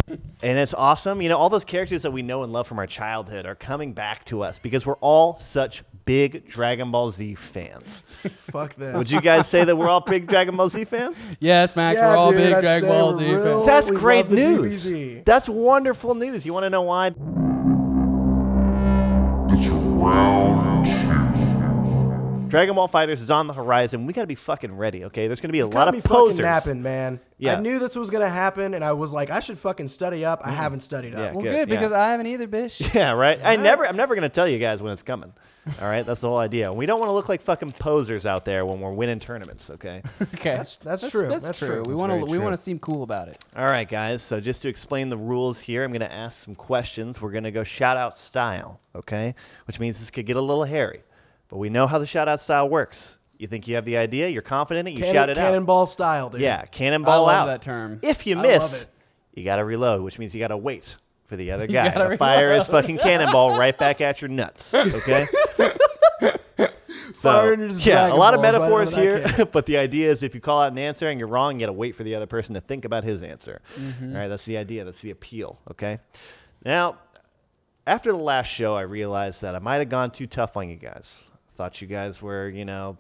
and it's awesome. You know, all those characters that we know and love from our childhood are coming back to us because we're all such big Dragon Ball Z fans. Fuck this. Would you guys say that we're all big Dragon Ball Z fans? Yes, Max, Yeah, we're all dude, big I'd Dragon say Ball we're Z real- fans. That's we great love the news. DBZ. That's wonderful news. You want to know why? It's round two. Dragon Ball Fighters is on the horizon. We got to be fucking ready, okay? There's going to be a lot me of posers. fucking napping, man. Yeah. I knew this was gonna happen, and I was like, I should fucking study up. I haven't studied Mm. Yeah, up. Well, good, good, yeah. because I haven't either, bitch. Yeah, right. I never. I'm never going to tell you guys when it's coming. All right, that's the whole idea. We don't want to look like fucking posers out there when we're winning tournaments, okay? okay, That's- that's true. That's, That's true. true. We That's want to we true. want to seem cool about it. All right, guys. So just to explain the rules here, I'm going to ask some questions. We're going to go shout out style, okay? Which means this could get a little hairy, but we know how the shout out style works. You think you have the idea? You're confident in it. You Cannon- shout it out. cannonball style, dude. Yeah, cannonball I love out. that term. If you I miss, love it. you got to reload, which means you got to wait for the other guy. gotta to fire his fucking cannonball right back at your nuts. Okay. So, Firing your yeah, a lot of Balls right metaphors here, but the idea is if you call out an answer and you're wrong, you got to wait for the other person to think about his answer. Mm-hmm. All right, that's the idea. That's the appeal. Okay. Now, after the last show, I realized that I might have gone too tough on you guys. Thought you guys were, you know,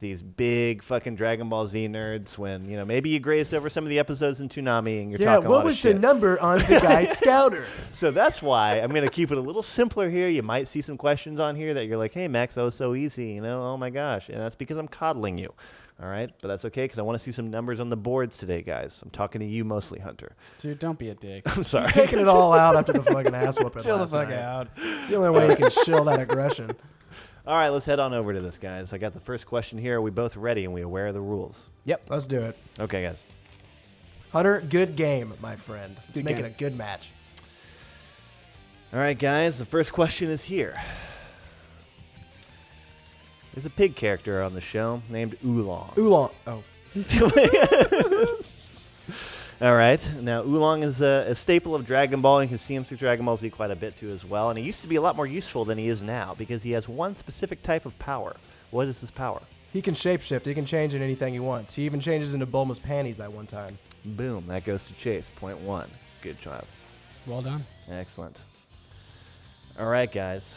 these big fucking Dragon Ball Z nerds. When you know maybe you grazed over some of the episodes in Toonami and you're Yeah, talking a what lot was of the number on the guide scouter? So that's why I'm going to keep it a little simpler here. You might see some questions on here that you're like, hey, Max, that was so easy. You know, oh my gosh. And that's because I'm coddling you. All right. But that's okay because I want to see some numbers on the boards today, guys. I'm talking to you mostly, Hunter. Dude, don't be a dick. I'm sorry. He's taking it all out after the fucking ass whooping. Chill the last fuck night. out. It's the only way you can shill that aggression. All right. Let's head on over to this, guys. I got the first question here. Are we both ready and we aware of the rules? Yep. Let's do it. Okay, guys. Hunter, good game, my friend. Let's Good make game. it a good match. All right, guys. The first question is here. There's a pig character on the show named Oolong. Oolong. Oh, All right. Now, Oolong is a, a staple of Dragon Ball. You can see him through Dragon Ball Z quite a bit too, as well. And he used to be a lot more useful than he is now because he has one specific type of power. What is his power? he can shapeshift. He can change in anything he wants. He even changes into Bulma's panties at one time. Boom. That goes to Chase. Point one. Good job. Well done. Excellent. All right, guys.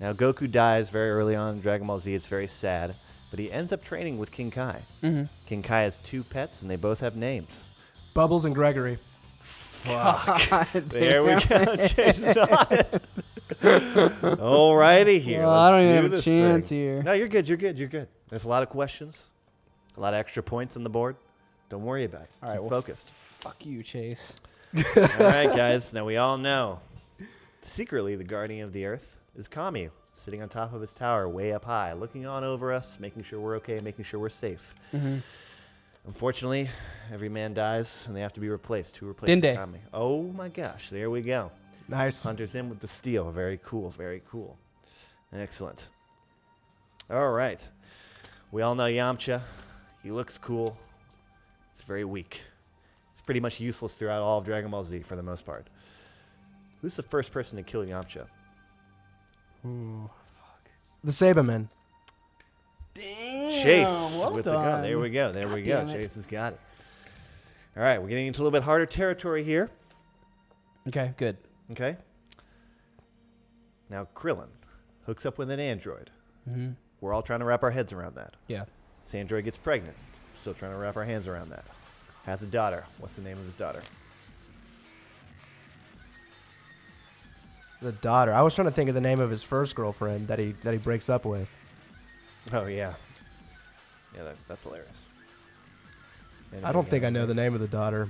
Now, Goku dies very early on in Dragon Ball Z. It's very sad. But he ends up training with King Kai. Mm-hmm. King Kai has two pets, and they both have names. Bubbles and Gregory. Fuck. God There we damn go. it. Chase is on it. Alrighty here. Well, I don't even do have a chance thing. here. No, you're good. You're good. You're good. There's a lot of questions, a lot of extra points on the board. Don't worry about it. All right, Keep well, focused. Fuck you, Chase. all right, guys. Now we all know, secretly, the guardian of the earth is Kami, sitting on top of his tower, way up high, looking on over us, making sure we're okay, making sure we're safe. Mm-hmm. Unfortunately, every man dies, and they have to be replaced. Who replaces. Kami? Oh my gosh! There we go. Nice. Hunter's in with the steal. Very cool. Very cool. Excellent. All right. We all know Yamcha. He looks cool. He's very weak. He's pretty much useless throughout all of Dragon Ball Z for the most part. Who's the first person to kill Yamcha? The Saibaman. Damn. Chase well with the gun. There we go. There we go. Chase has got it. All right, we're getting into a little bit harder territory here. Okay, good. Okay. Now Krillin hooks up with an android. Mm-hmm. We're all trying to wrap our heads around that. Yeah. This android gets pregnant. Still trying to wrap our hands around that. Has a daughter. What's the name of his daughter? The daughter. I was trying to think of the name of his first girlfriend that he that he breaks up with. Oh yeah. Yeah, that, that's hilarious. I don't think I know the name of the daughter.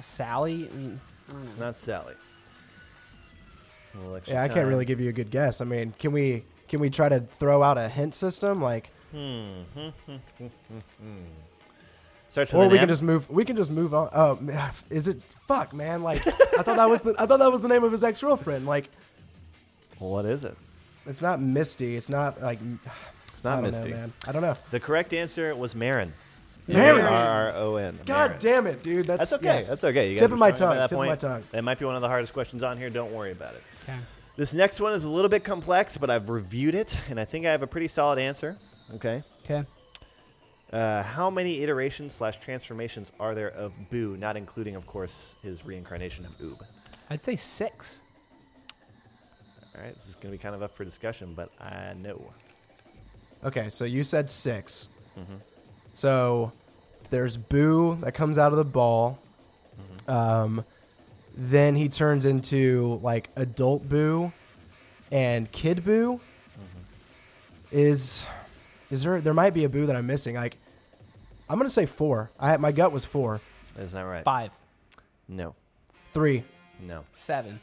Sally. Mm, I mean, I It's not Sally. We'll Yeah, I can't time. really give you a good guess. I mean, can we can we try to throw out a hint system like hmm. Hmm, hmm, Starts with or an we can just move we can just move on. Oh, man, is it fuck, man? Like I thought that was the I thought that was the name of his ex-girlfriend. Like What is it? it's not Misty. It's not like It's not don't Misty. know, man. I don't know. The correct answer was Marron. Marron. R R O N. God Marron. damn it, dude. That's, That's okay. yes. That's okay. You Tip of my tongue. that Tip of my tongue. That might be one of the hardest questions on here. Don't worry about it. Okay. This next one is a little bit complex, but I've reviewed it, and I think I have a pretty solid answer. Okay. Okay. Uh, how many iterations slash transformations are there of Boo, not including, of course, his reincarnation of Oob? I'd say six. All right, this is going to be kind of up for discussion, but I know. Okay, so you said 6 Mm-hmm. So there's Boo that comes out of the ball. Mm-hmm. Um, then he turns into like adult Boo and kid Boo. is is there there might be a boo that I'm missing. Like I'm gonna say four. I my gut was four. That's not that right. Five, No, Three. no. seven.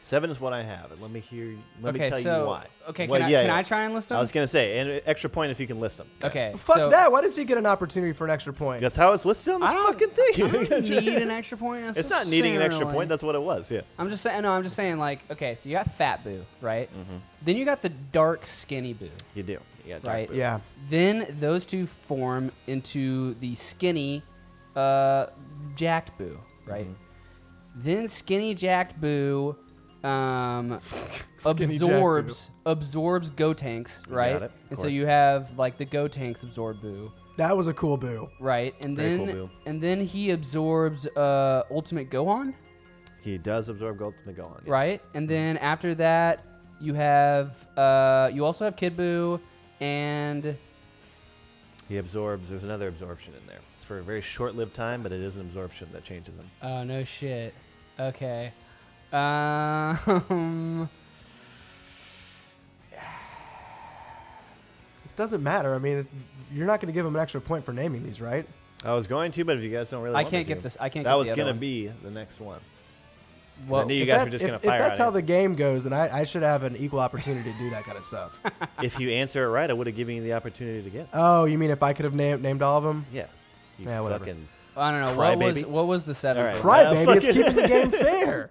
Seven is what I have, and let me hear. Let okay, me tell so you why. okay, Well, can, I, yeah, can yeah. I try and list them? I was gonna say, and extra point if you can list them. okay, Fuck so that. Why does he get an opportunity for an extra point? That's how it's listed on the I don't, fucking I thing. don't need an extra point. it's not needing an extra point. That's what it was. Yeah. I'm just saying. No, I'm just saying. Like, okay, so you got Fat Boo, right? Mm-hmm. Then you got the Dark Skinny Boo, You do. You got dark right? blue. Yeah. Then those two form into the Skinny, uh, Jacked Boo, right? Mm-hmm. Then Skinny Jacked Boo, um, Skinny Jacked absorbs absorbs Gotenks, right? got it, of And so course. you have like the Gotenks absorb Boo. That was a cool boo. Right, and Very then cool, Boo. and then he absorbs uh, Ultimate Gohan, He does absorb gold to Magellan. yes. right? And then after that, you have uh, you also have Kid Boo, and He absorbs. There's another absorption in there. It's for a very short-lived time, but it is an absorption that changes him. oh no shit, okay, um, It doesn't matter. I mean, it- you're not going to give him an extra point for naming these, right? I was going to, but if you guys don't really, I want me can't get to- this- I can't That get was the other gonna one. be the next one. Well, I knew you if guys that- were just gonna if that's out how the game goes, then I, I should have an equal opportunity to do that kind of stuff. if you answer it right, I would have given you the opportunity to get. oh, you mean if I could have named named all of them? Yeah. You Yeah, whatever. fucking I don't know what was what was the seventh. All right. one? Cry, Uh, baby. It's keeping the game fair.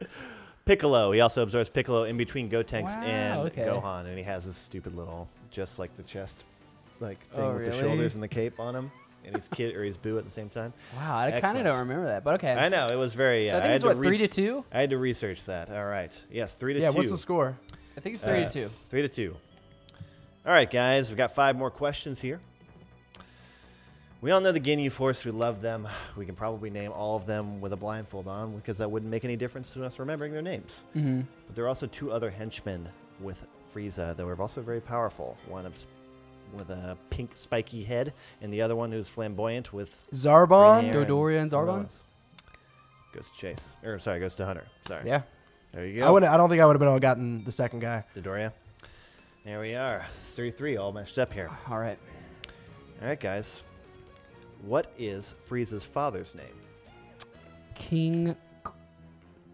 Piccolo. He also absorbs Piccolo in between Gotenks Wow, and okay. Gohan, and he has this stupid little, just like the chest, like thing Oh, with the shoulders and the cape on him, and his kid or his Boo at the same time. Wow, I kind of don't remember that, but okay. I know it was very. So I uh, think had it's to what re- three to two. I had to research that. All right. Yes, three to yeah, two. what's the score? I think it's three Uh, to two. Three to two. All right, guys, we've got five more questions here. We all know the Ginyu Force. We love them. We can probably name all of them with a blindfold on because that wouldn't make any difference to us remembering their names. Mm-hmm. But there are also two other henchmen with Frieza that were also very powerful. One of s- with a pink spiky head, and the other one who's flamboyant with Zarbon? Dodoria and Zarbon? whatever it was. Goes to Chase. Or sorry, goes to Hunter. Sorry. Yeah. There you go. I wouldn't. I don't think I would have been able to gotten the second guy. Dodoria. There we are. It's 3-3 all matched up here. All right. All right, guys. What is Frieza's father's name? King.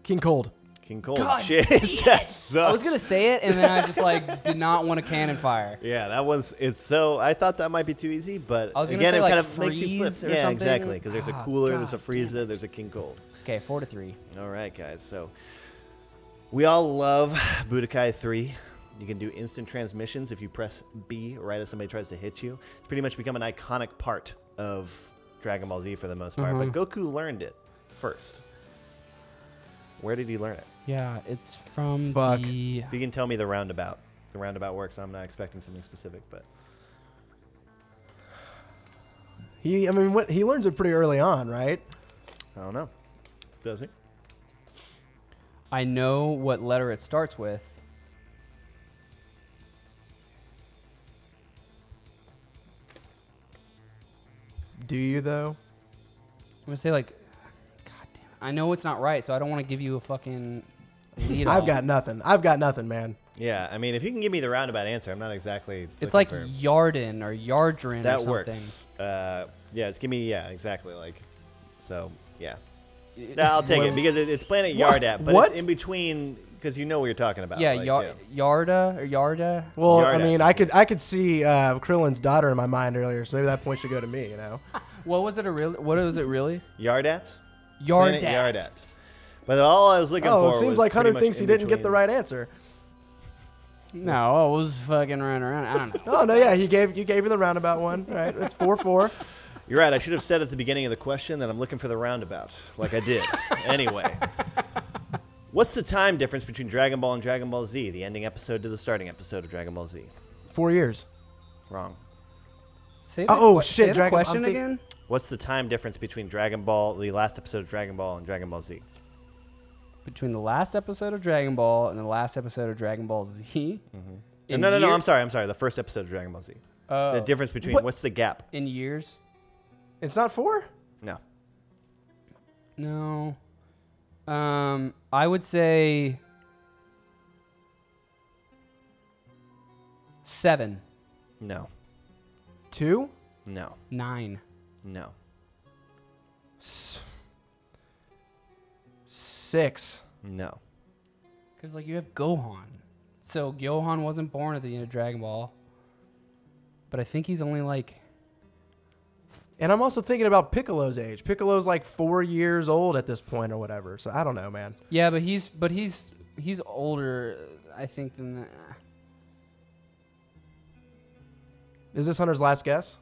King Cold. King Cold. God sucks. I was gonna say it, and then I just like did not want to cannon fire. Yeah, that one's it's so. I thought that might be too easy, but I was gonna again, say, it like, kind of makes you flip. Freeze or Yeah, something. exactly. Because there's a Ah, cooler, there's a God Frieza, there's a King Cold. Okay, four to three. All right, guys. So we all love Budokai 3. You can do instant transmissions if you press B right as somebody tries to hit you. It's pretty much become an iconic part of Dragon Ball Z for the most part. But Goku learned it first. Where did he learn it? Yeah, it's from Fuck. the. If you can tell me the roundabout. The roundabout works. I'm not expecting something specific, but He. I mean, what, he learns it pretty early on, right? I don't know. Does he? I know what letter it starts with. Do you though? I'm gonna say like, God damn. It. I know it's not right, so I don't want to give you a fucking lead. I've off. got nothing. I've got nothing, man. Yeah, I mean, if you can give me the roundabout answer, I'm not exactly. It's like for- Yarden or Yardrin or that something. works. Uh, yeah, it's give me yeah, exactly like. So yeah, yeah I'll take it because it, it's Planet What? Yardat, but What? it's in between because you know what you're talking about. Yeah, like, Yar- Yarda or Yarda. Well, I mean, I could I could see uh, Krillin's daughter in my mind earlier, so maybe that point should go to me. You know. What was it a real? What was it really? Yardat. Yardat. Planet Yardat. But all I was looking for. Oh, it seems was like pretty Hunter much thinks he didn't get the right answer. No, it was fucking running around. I don't know. Oh no, yeah, he gave you gave her the roundabout one, right? It's four four. You're right. I should have said at the beginning of the question that I'm looking for the roundabout, like I did. anyway, what's the time difference between Dragon Ball and Dragon Ball Z, the ending episode to the starting episode of Dragon Ball Z? Four years. Wrong. Say uh, the Oh, que- shit, Say the Dragon- I'm question again. What's the time difference between Dragon Ball, the last episode of Dragon Ball, and Dragon Ball Z? Between the last episode of Dragon Ball and the last episode of Dragon Ball Z. In no, no, no. year- I'm sorry. I'm sorry. The first episode of Dragon Ball Z. Oh. The difference between What? what's the gap? In years? It's not four. No. No. Um, I would say seven. No. Two? No. Nine. No. S- six. No. Because like you have Gohan, so Gohan wasn't born at the end of Dragon Ball. But I think he's only like And I'm also thinking about Piccolo's age. Piccolo's like four years old at this point or whatever. So I don't know, man. yeah, but he's but he's he's older, I think than that. Is this Hunter's last guess?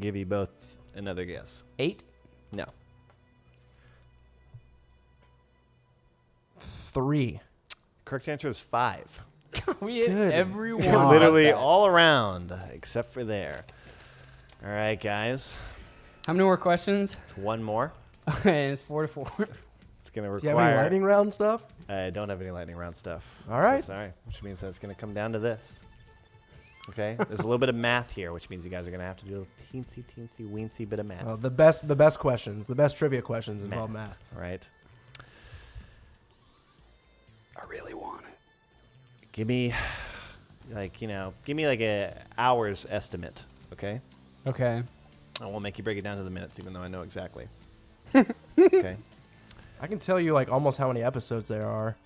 Give you both another guess. eight. No. Three. Correct answer is five. we hit Good every one. God. Literally all around, except for there. All right, guys. How many more questions? One more. Okay, it's four to four. It's gonna Do you have any lightning round stuff? I don't have any lightning round stuff. All right. Sorry, which means that it's gonna come down to this. Okay. There's a little bit of math here, which means you guys are gonna have to do a teensy, teensy, weensy bit of math. Well, the best, the best questions, the best trivia questions involve math. All right. I really want it. Give me, like you know, give me like a hours estimate. Okay. Okay. I won't make you break it down to the minutes, even though I know exactly. okay. I can tell you like almost how many episodes there are.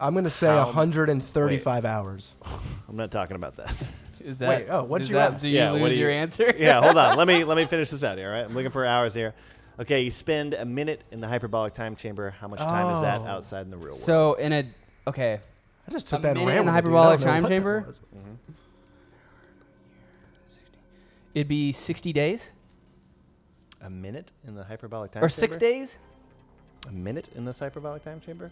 I'm gonna say How- 135 hours. I'm not talking about that. Is that Wait, oh, what'd does you that, ask? Do you Yeah, what lose do your answer? yeah, hold on. Let me let me finish this out here. All right, I'm looking for hours here. Okay, you spend a minute in the hyperbolic time chamber. How much time is that Oh. outside in the real world? So in a okay, I just took A that and minute ran in the with it, dude. I hyperbolic don't know time what that chamber? was. it'd be sixty days a minute in the hyperbolic time or chamber. six days. A minute in this hyperbolic time chamber.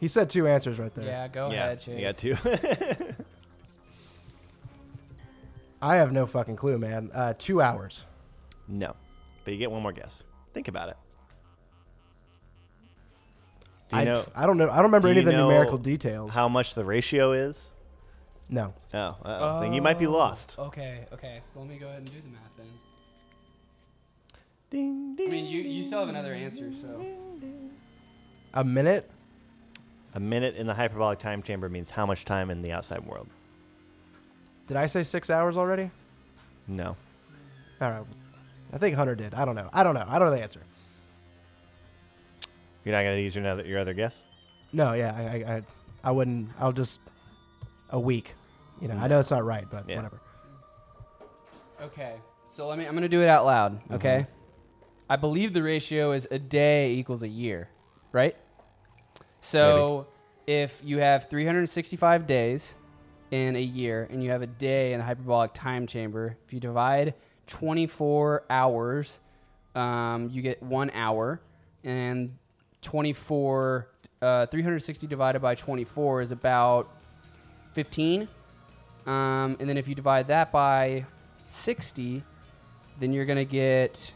He said two answers right there. Yeah, go yeah, ahead, Chase. you got two. I have no fucking clue, man. Uh, two hours. no, but you get one more guess. Think about it. Do you I, know I don't know. I don't remember do any of the know numerical details. how much the ratio is? no. Oh, uh, then you might be lost. Okay, okay. So let me go ahead and do the math then. Ding, ding. I mean, you you still have another answer, so A minute? A minute in the hyperbolic time chamber means how much time in the outside world? Did I say six hours already? No. All right. I think Hunter did. I don't know. I don't know. I don't know the answer. You're not gonna use your other, your other guess? No, yeah, I, I, I, I wouldn't. I'll just a week. You know, I know it's not right, but Yeah. whatever. okay. So let me. I'm gonna do it out loud. Mm-hmm. Okay. I believe the ratio is a day equals a year, right? So if you have 365 days in a year and you have a day in the hyperbolic time chamber, if you divide 24 hours, um, you get one hour, and 24, uh, 360 divided by 24 is about 15. Um, and then if you divide that by 60, then you're going to get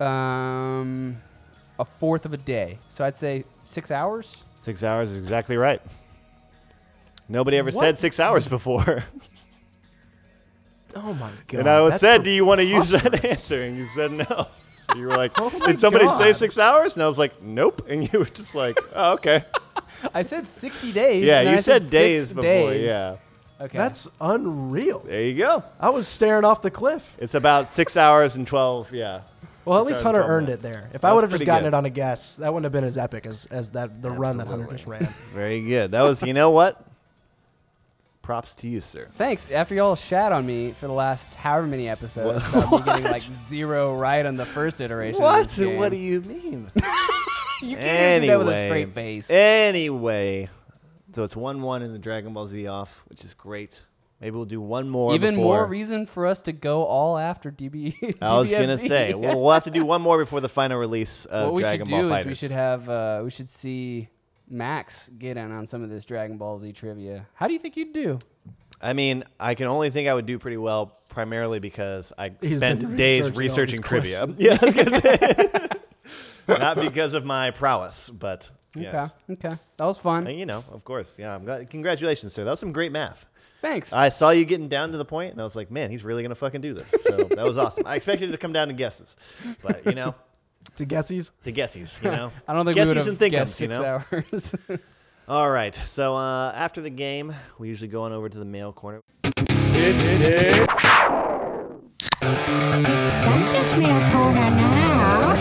um, a fourth of a day. So I'd say six hours. Six hours is exactly right. Nobody ever What? said six hours before. Oh my god! and I was that's said, "Do you want to use that answer?" And you said no. So you were like, Oh "Did somebody say six hours?" And I was like, "Nope." And you were just like, "Oh, okay." I said 60 days. yeah, and you I said, six days before. days. Yeah, Okay. That's unreal. there you go. I was staring off the cliff. It's about six hours and twelve. Yeah. Well, at least Hunter earned minutes. it there. If That I would have just gotten good. it on a guess, that wouldn't have been as epic as, as that the run that Hunter just ran. Very good. That was. You know what? Props to you, sir. Thanks. After y'all shat on me for the last however many episodes about me getting like zero right on the first iteration. What? What do you mean? You can't even do that with a Anyway. straight face. Anyway, so it's one-one in the Dragon Ball Z off, which is great. Maybe we'll do one more. Even before- more reason for us to go all after DB. I was gonna say we'll, we'll have to do one more before the final release of what we Dragon should Ball do FighterZ. is we should have uh, we should see Max get in on some of this Dragon Ball Z trivia. How do you think you'd do? I mean, I can only think I would do pretty well, primarily because I He's spent been days researching all these trivia. Yeah, I was gonna say. not because of my prowess, but yes. Okay, okay, that was fun. And, you know, of course, yeah. I'm glad. Congratulations, sir. That was some great math. Thanks. I saw you getting down to the point, and I was like, man, he's really gonna fucking do this. So that was awesome. I expected it to come down to guesses, but you know, To guessies, to guessies, you know, I don't think we would guessies have and thinkums, guessed you six know. hours. All right. So uh, after the game, we usually go on over to the mail corner. It's Dungeon's Mail Corner now.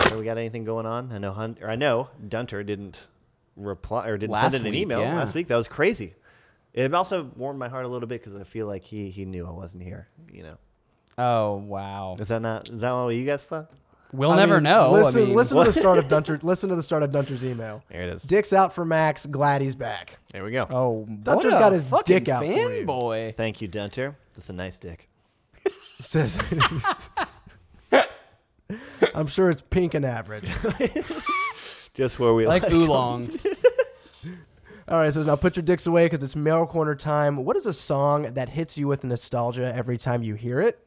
Hey, We got anything going on? I know Hunt, or I know Dunter didn't reply or didn't Last send in an week, email yeah. last week. That was crazy. It also warmed my heart a little bit because I feel like he he knew I wasn't here. You know, Oh wow. is that not is that what you guys thought? We'll I never mean, know. Listen, I mean, listen to the start of Dunter. Listen to the start of Dunter's email. There it is. Dick's out for Max. Glad he's back. There we go. Oh, Dunter's what a got his dick out for you. fanboy. Thank you, Dunter. That's a nice dick. Says, I'm sure it's pink and average. Just where we Like oolong. All right, it says now put your dicks away because it's mail corner time. What is a song that hits you with nostalgia every time you hear it?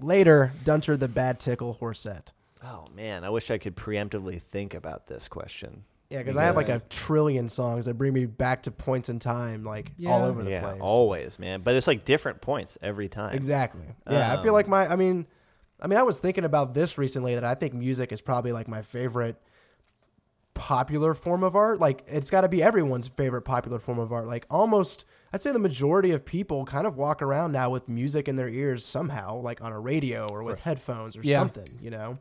Later, Dunter the Bad Tickle Horset. Oh man, I wish I could preemptively think about this question. Yeah, because I have like a trillion songs that bring me back to points in time, like all over the yeah, place. always, man. But it's like different points every time. Exactly. Yeah, I feel um, like my. I mean, I mean, I was thinking about this recently that I think music is probably like my favorite popular form of art. Like, it's got to be everyone's favorite popular form of art. Like, almost, I'd say the majority of people kind of walk around now with music in their ears somehow, like on a radio or with headphones or Yeah. something. You know.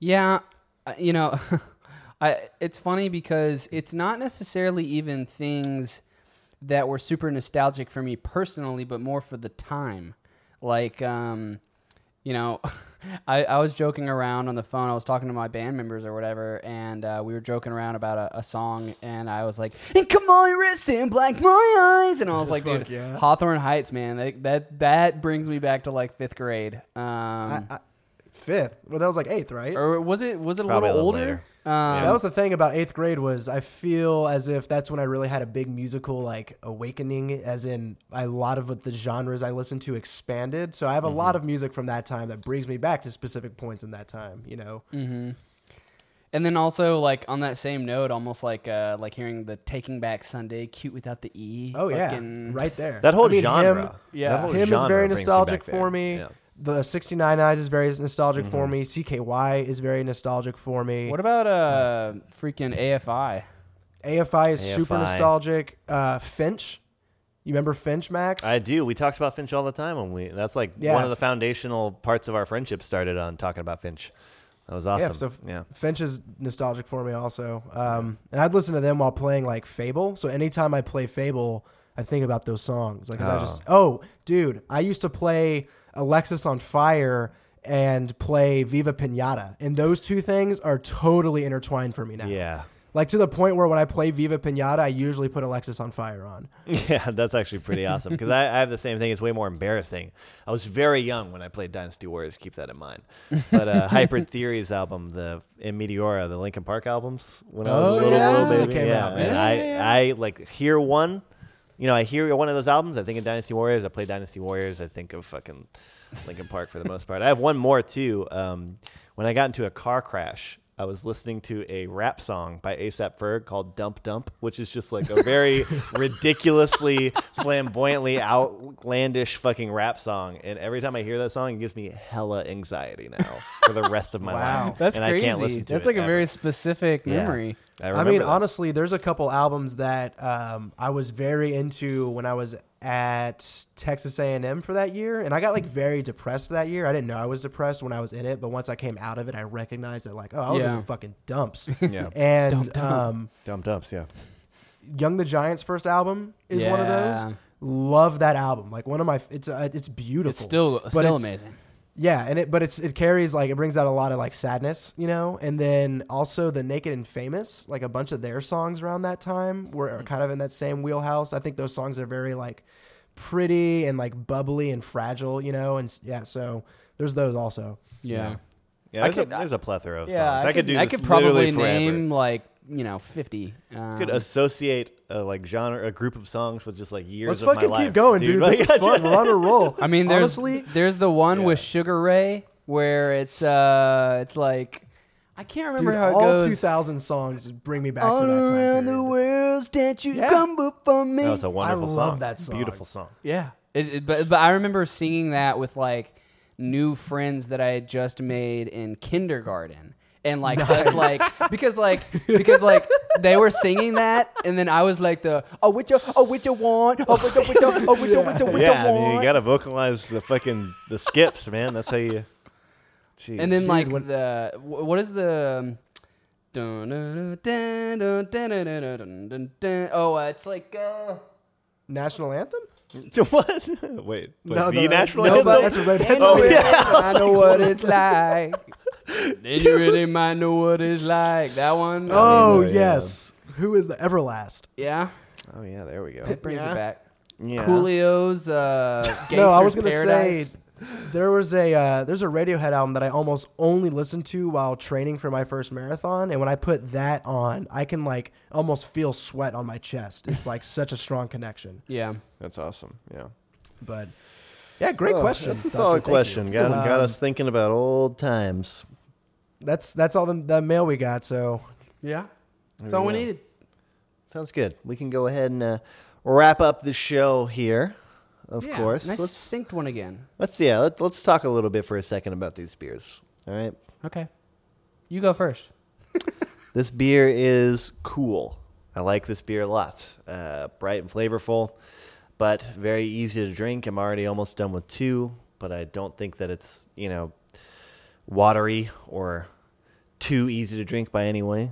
Yeah, uh, you know, I it's funny because it's not necessarily even things that were super nostalgic for me personally, but more for the time. Like, um, you know, I, I was joking around on the phone. I was talking to my band members or whatever, and uh, we were joking around about a, a song, and I was like, "And come on, your wrists and black my eyes," and I was like, "Dude, yeah. Hawthorne Heights, man, that, that that brings me back to like fifth grade." Um, I, I, fifth. Well, that was like eighth, right? or was it was it a Probably little a little older? Um, That was the thing about eighth grade was I feel as if that's when I really had a big musical like awakening, as in a lot of what the genres I listened to expanded. So I have a lot of music from that time that brings me back to specific points in that time. You know, and then also like on that same note, almost like uh, like hearing the Taking Back Sunday, cute without the e. oh fucking- yeah, right there. That whole I mean, genre. Him, Yeah. that whole him is genre very brings me nostalgic back there. for me. Yeah. The 69 Eyes is very nostalgic for Mm-hmm. me. CKY is very nostalgic for me. What about uh freaking AFI? AFI is super AFI. nostalgic. Uh, Finch, you remember Finch, Max? I do. We talked about Finch all the time when we. That's like Yeah. one of the foundational parts of our friendship started on talking about Finch. That was awesome. Yeah, so yeah. Finch is nostalgic for me also. Um, and I'd listen to them while playing like Fable. So anytime I play Fable, I think about those songs. Like 'cause I just oh, dude, I used to play Alexis on Fire and play Viva Pinata, and those two things are totally intertwined for me now. Yeah. Like to the point where when I play Viva Pinata, I usually put Alexis on Fire on. Yeah, that's actually pretty awesome because I, I have the same thing. It's way more embarrassing. I was very young when I played Dynasty Warriors. Keep that in mind. But uh, Hybrid Theories album, the and Meteora, the Linkin Park albums, when I was Oh, a little, yeah. little When they baby, came yeah. out, and I, I like hear one. You know, I hear one of those albums. I think of Dynasty Warriors. I play Dynasty Warriors. I think of fucking Linkin Park for the most part. I have one more too. Um, when I got into a car crash, I was listening to a rap song by ASAP Ferg called "Dump Dump," which is just like a very ridiculously, flamboyantly outlandish fucking rap song. And every time I hear that song, it gives me hella anxiety now for the rest of my Wow. life. That's and crazy. I can't listen to That's it like a very ever. specific Yeah. memory. I mean, that. honestly, there's a couple albums that um, I was very into when I was at Texas A&M for that year, and I got like very depressed that year. I didn't know I was depressed when I was in it, but once I came out of it, I recognized that like, oh, I was in the fucking dumps. Yeah. And um, Dump Dumps, yeah. Young the Giant's first album is one of those. Love that album. Like one of my, it's uh, it's beautiful. It's still But still it's- amazing. Yeah, and it but it's it carries like it brings out a lot of like sadness, you know, and then also the Naked and Famous, like a bunch of their songs around that time were mm-hmm. kind of in that same wheelhouse. I think those songs are very like pretty and like bubbly and fragile, you know, and yeah, so there's those also. Yeah. Yeah, I there's, could- a, there's a plethora of Yeah, songs. I, could do I this could probably literally forever. name like you know fifty. Um, could associate a like genre, a group of songs with just like years Let's of my fucking life. keep going, dude. Like, This is fun. We're on a roll. I mean, there's honestly, there's the one Yeah. with Sugar Ray where it's uh it's like I can't remember dude, how it all goes. 2000 songs bring me back All to that time around the period. world, stand you Yeah. come before me. That was a wonderful love song. that song. Beautiful song. Yeah, it, it- but but I remember singing that with like new friends that I had just made in kindergarten, and like nice. us like because like because like they were singing that and then I was like the oh what you oh what you want oh what you what you oh what you what you, what yeah, you want. I mean, you gotta vocalize the fucking the skips, man. That's how you. Jeez. And then Dude, like when, the what is the. Oh, uh, it's like uh, national anthem. To what? Wait, no, the, the national no, anthem. But that's a red anthem. Oh, yeah. I, I like, know what, what it's like then you really might know what it's like. That one. Oh, yeah. yes. Who is the Everlast? yeah, Oh yeah, there we go. It brings Yeah. it back. Yeah. Coolio's uh, No, I was gonna Paradise. say there was a uh, there's a Radiohead album that I almost only listened to while training for my first marathon, and when I put that on, I can like almost feel sweat on my chest. It's like such a strong connection. Yeah. That's awesome. Yeah. But yeah, great Oh, question. That's a Doctor. solid Thank question. Got, good got Um, us thinking about old times. That's that's all the, the mail we got. So Yeah. That's There all we we needed. Sounds good. We can go ahead and uh, wrap up the show here. Of Yeah, course. Nice Let's, succinct one again. let's yeah. Let, let's talk a little bit for a second about these beers. All right. Okay. You go first. This beer is cool. I like this beer a lot. Uh, bright and flavorful, but very easy to drink. I'm already almost done with two, but I don't think that it's, you know, watery or too easy to drink by any way.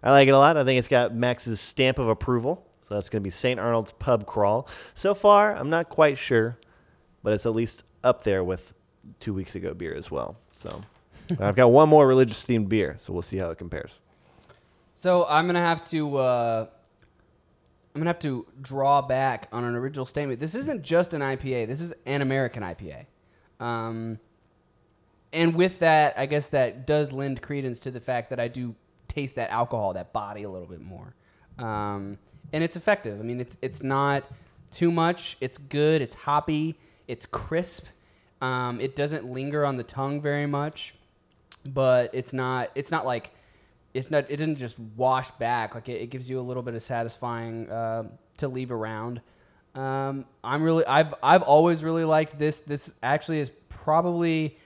I like it a lot. I think it's got Max's stamp of approval. So that's going to be St. Arnold's Pub Crawl. So far, I'm not quite sure, but it's at least up there with two weeks ago beer as well. So I've got one more religious themed beer, so we'll see how it compares. So I'm gonna have to. Uh, I'm gonna have to draw back on an original statement. This isn't just an IPA. This is an American IPA. Um, and with that, I guess that does lend credence to the fact that I do taste that alcohol, that body, a little bit more. Um, and it's effective. I mean, it's it's not too much. It's good. It's hoppy. It's crisp. Um, it doesn't linger on the tongue very much, but it's not. It's not like it's not. It doesn't just wash back. Like it, it gives you a little bit of satisfying uh, to leave around. Um, I'm really. I've I've always really liked this. This actually is probably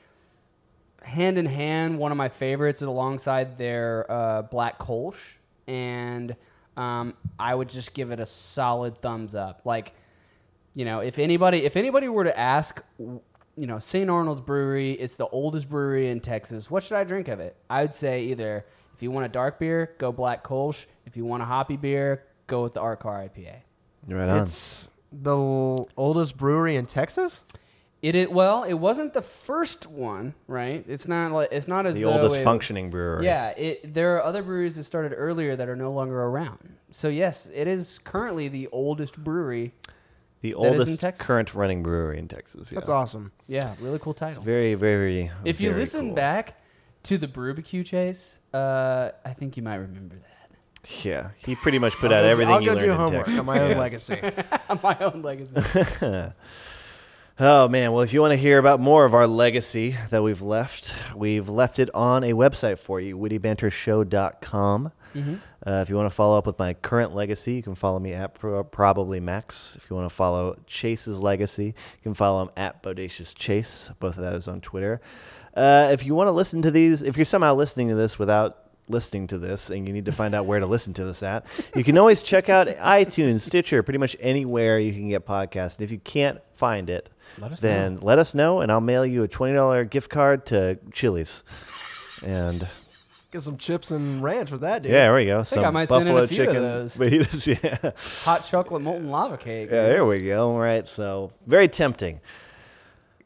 hand in hand one of my favorites alongside their uh, black kolsch and um, i would just give it a solid thumbs up like you know if anybody if anybody were to ask you know st arnold's brewery it's the oldest brewery in texas what should i drink of it i would say either if you want a dark beer go black kolsch if you want a hoppy beer go with the art car ipa Right on. it's the l- oldest brewery in Texas. it is well it wasn't the first one right it's not like it's not as the though oldest it- functioning brewery. Yeah, it, there are other breweries that started earlier that are no longer around. So yes, it is currently the oldest brewery. The That is in oldest Texas. current running brewery in Texas. That's yeah. awesome. Yeah, really cool title. Very, very. if you very listen cool. back to the barbecue Chase, uh, I think you might remember that. Yeah, he pretty much put out I'll go do- everything I'll you go learned do in homework Texas. on my own legacy. My own legacy. Oh man, well if you want to hear about more of our legacy that we've left, we've left it on a website for you, wittybantershow.com. Mm-hmm. Uh, if you want to follow up with my current legacy, you can follow me at Pro- probably Max. If you want to follow Chase's legacy, you can follow him at Bodacious Chase. Both of that is on Twitter. Uh, if you want to listen to these, if you're somehow listening to this without listening to this and you need to find out where to listen to this at, you can always check out iTunes, Stitcher, pretty much anywhere you can get podcasts. And if you can't find it, Let us then let us know and I'll mail you a $20 gift card to Chili's. And Get some chips and ranch with that, dude. yeah, there we go. think I Some might send in a buffalo few of chicken those. fajitas, yeah. Hot chocolate molten lava cake. Yeah, there we go. All right, so very tempting.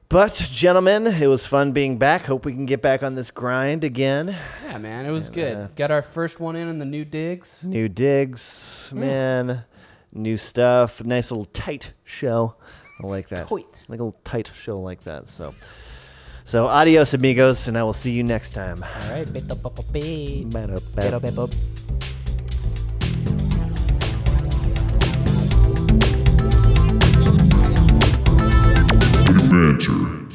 But gentlemen, it was fun being back. Hope we can get back on this grind again. Yeah, man, it was good. uh, Got our first one in in the new digs. New digs, man. New stuff. Nice little tight show. I like that. Tight. Like a little tight show like that. So, so adios, amigos, and I will see you next time. All right, Enter.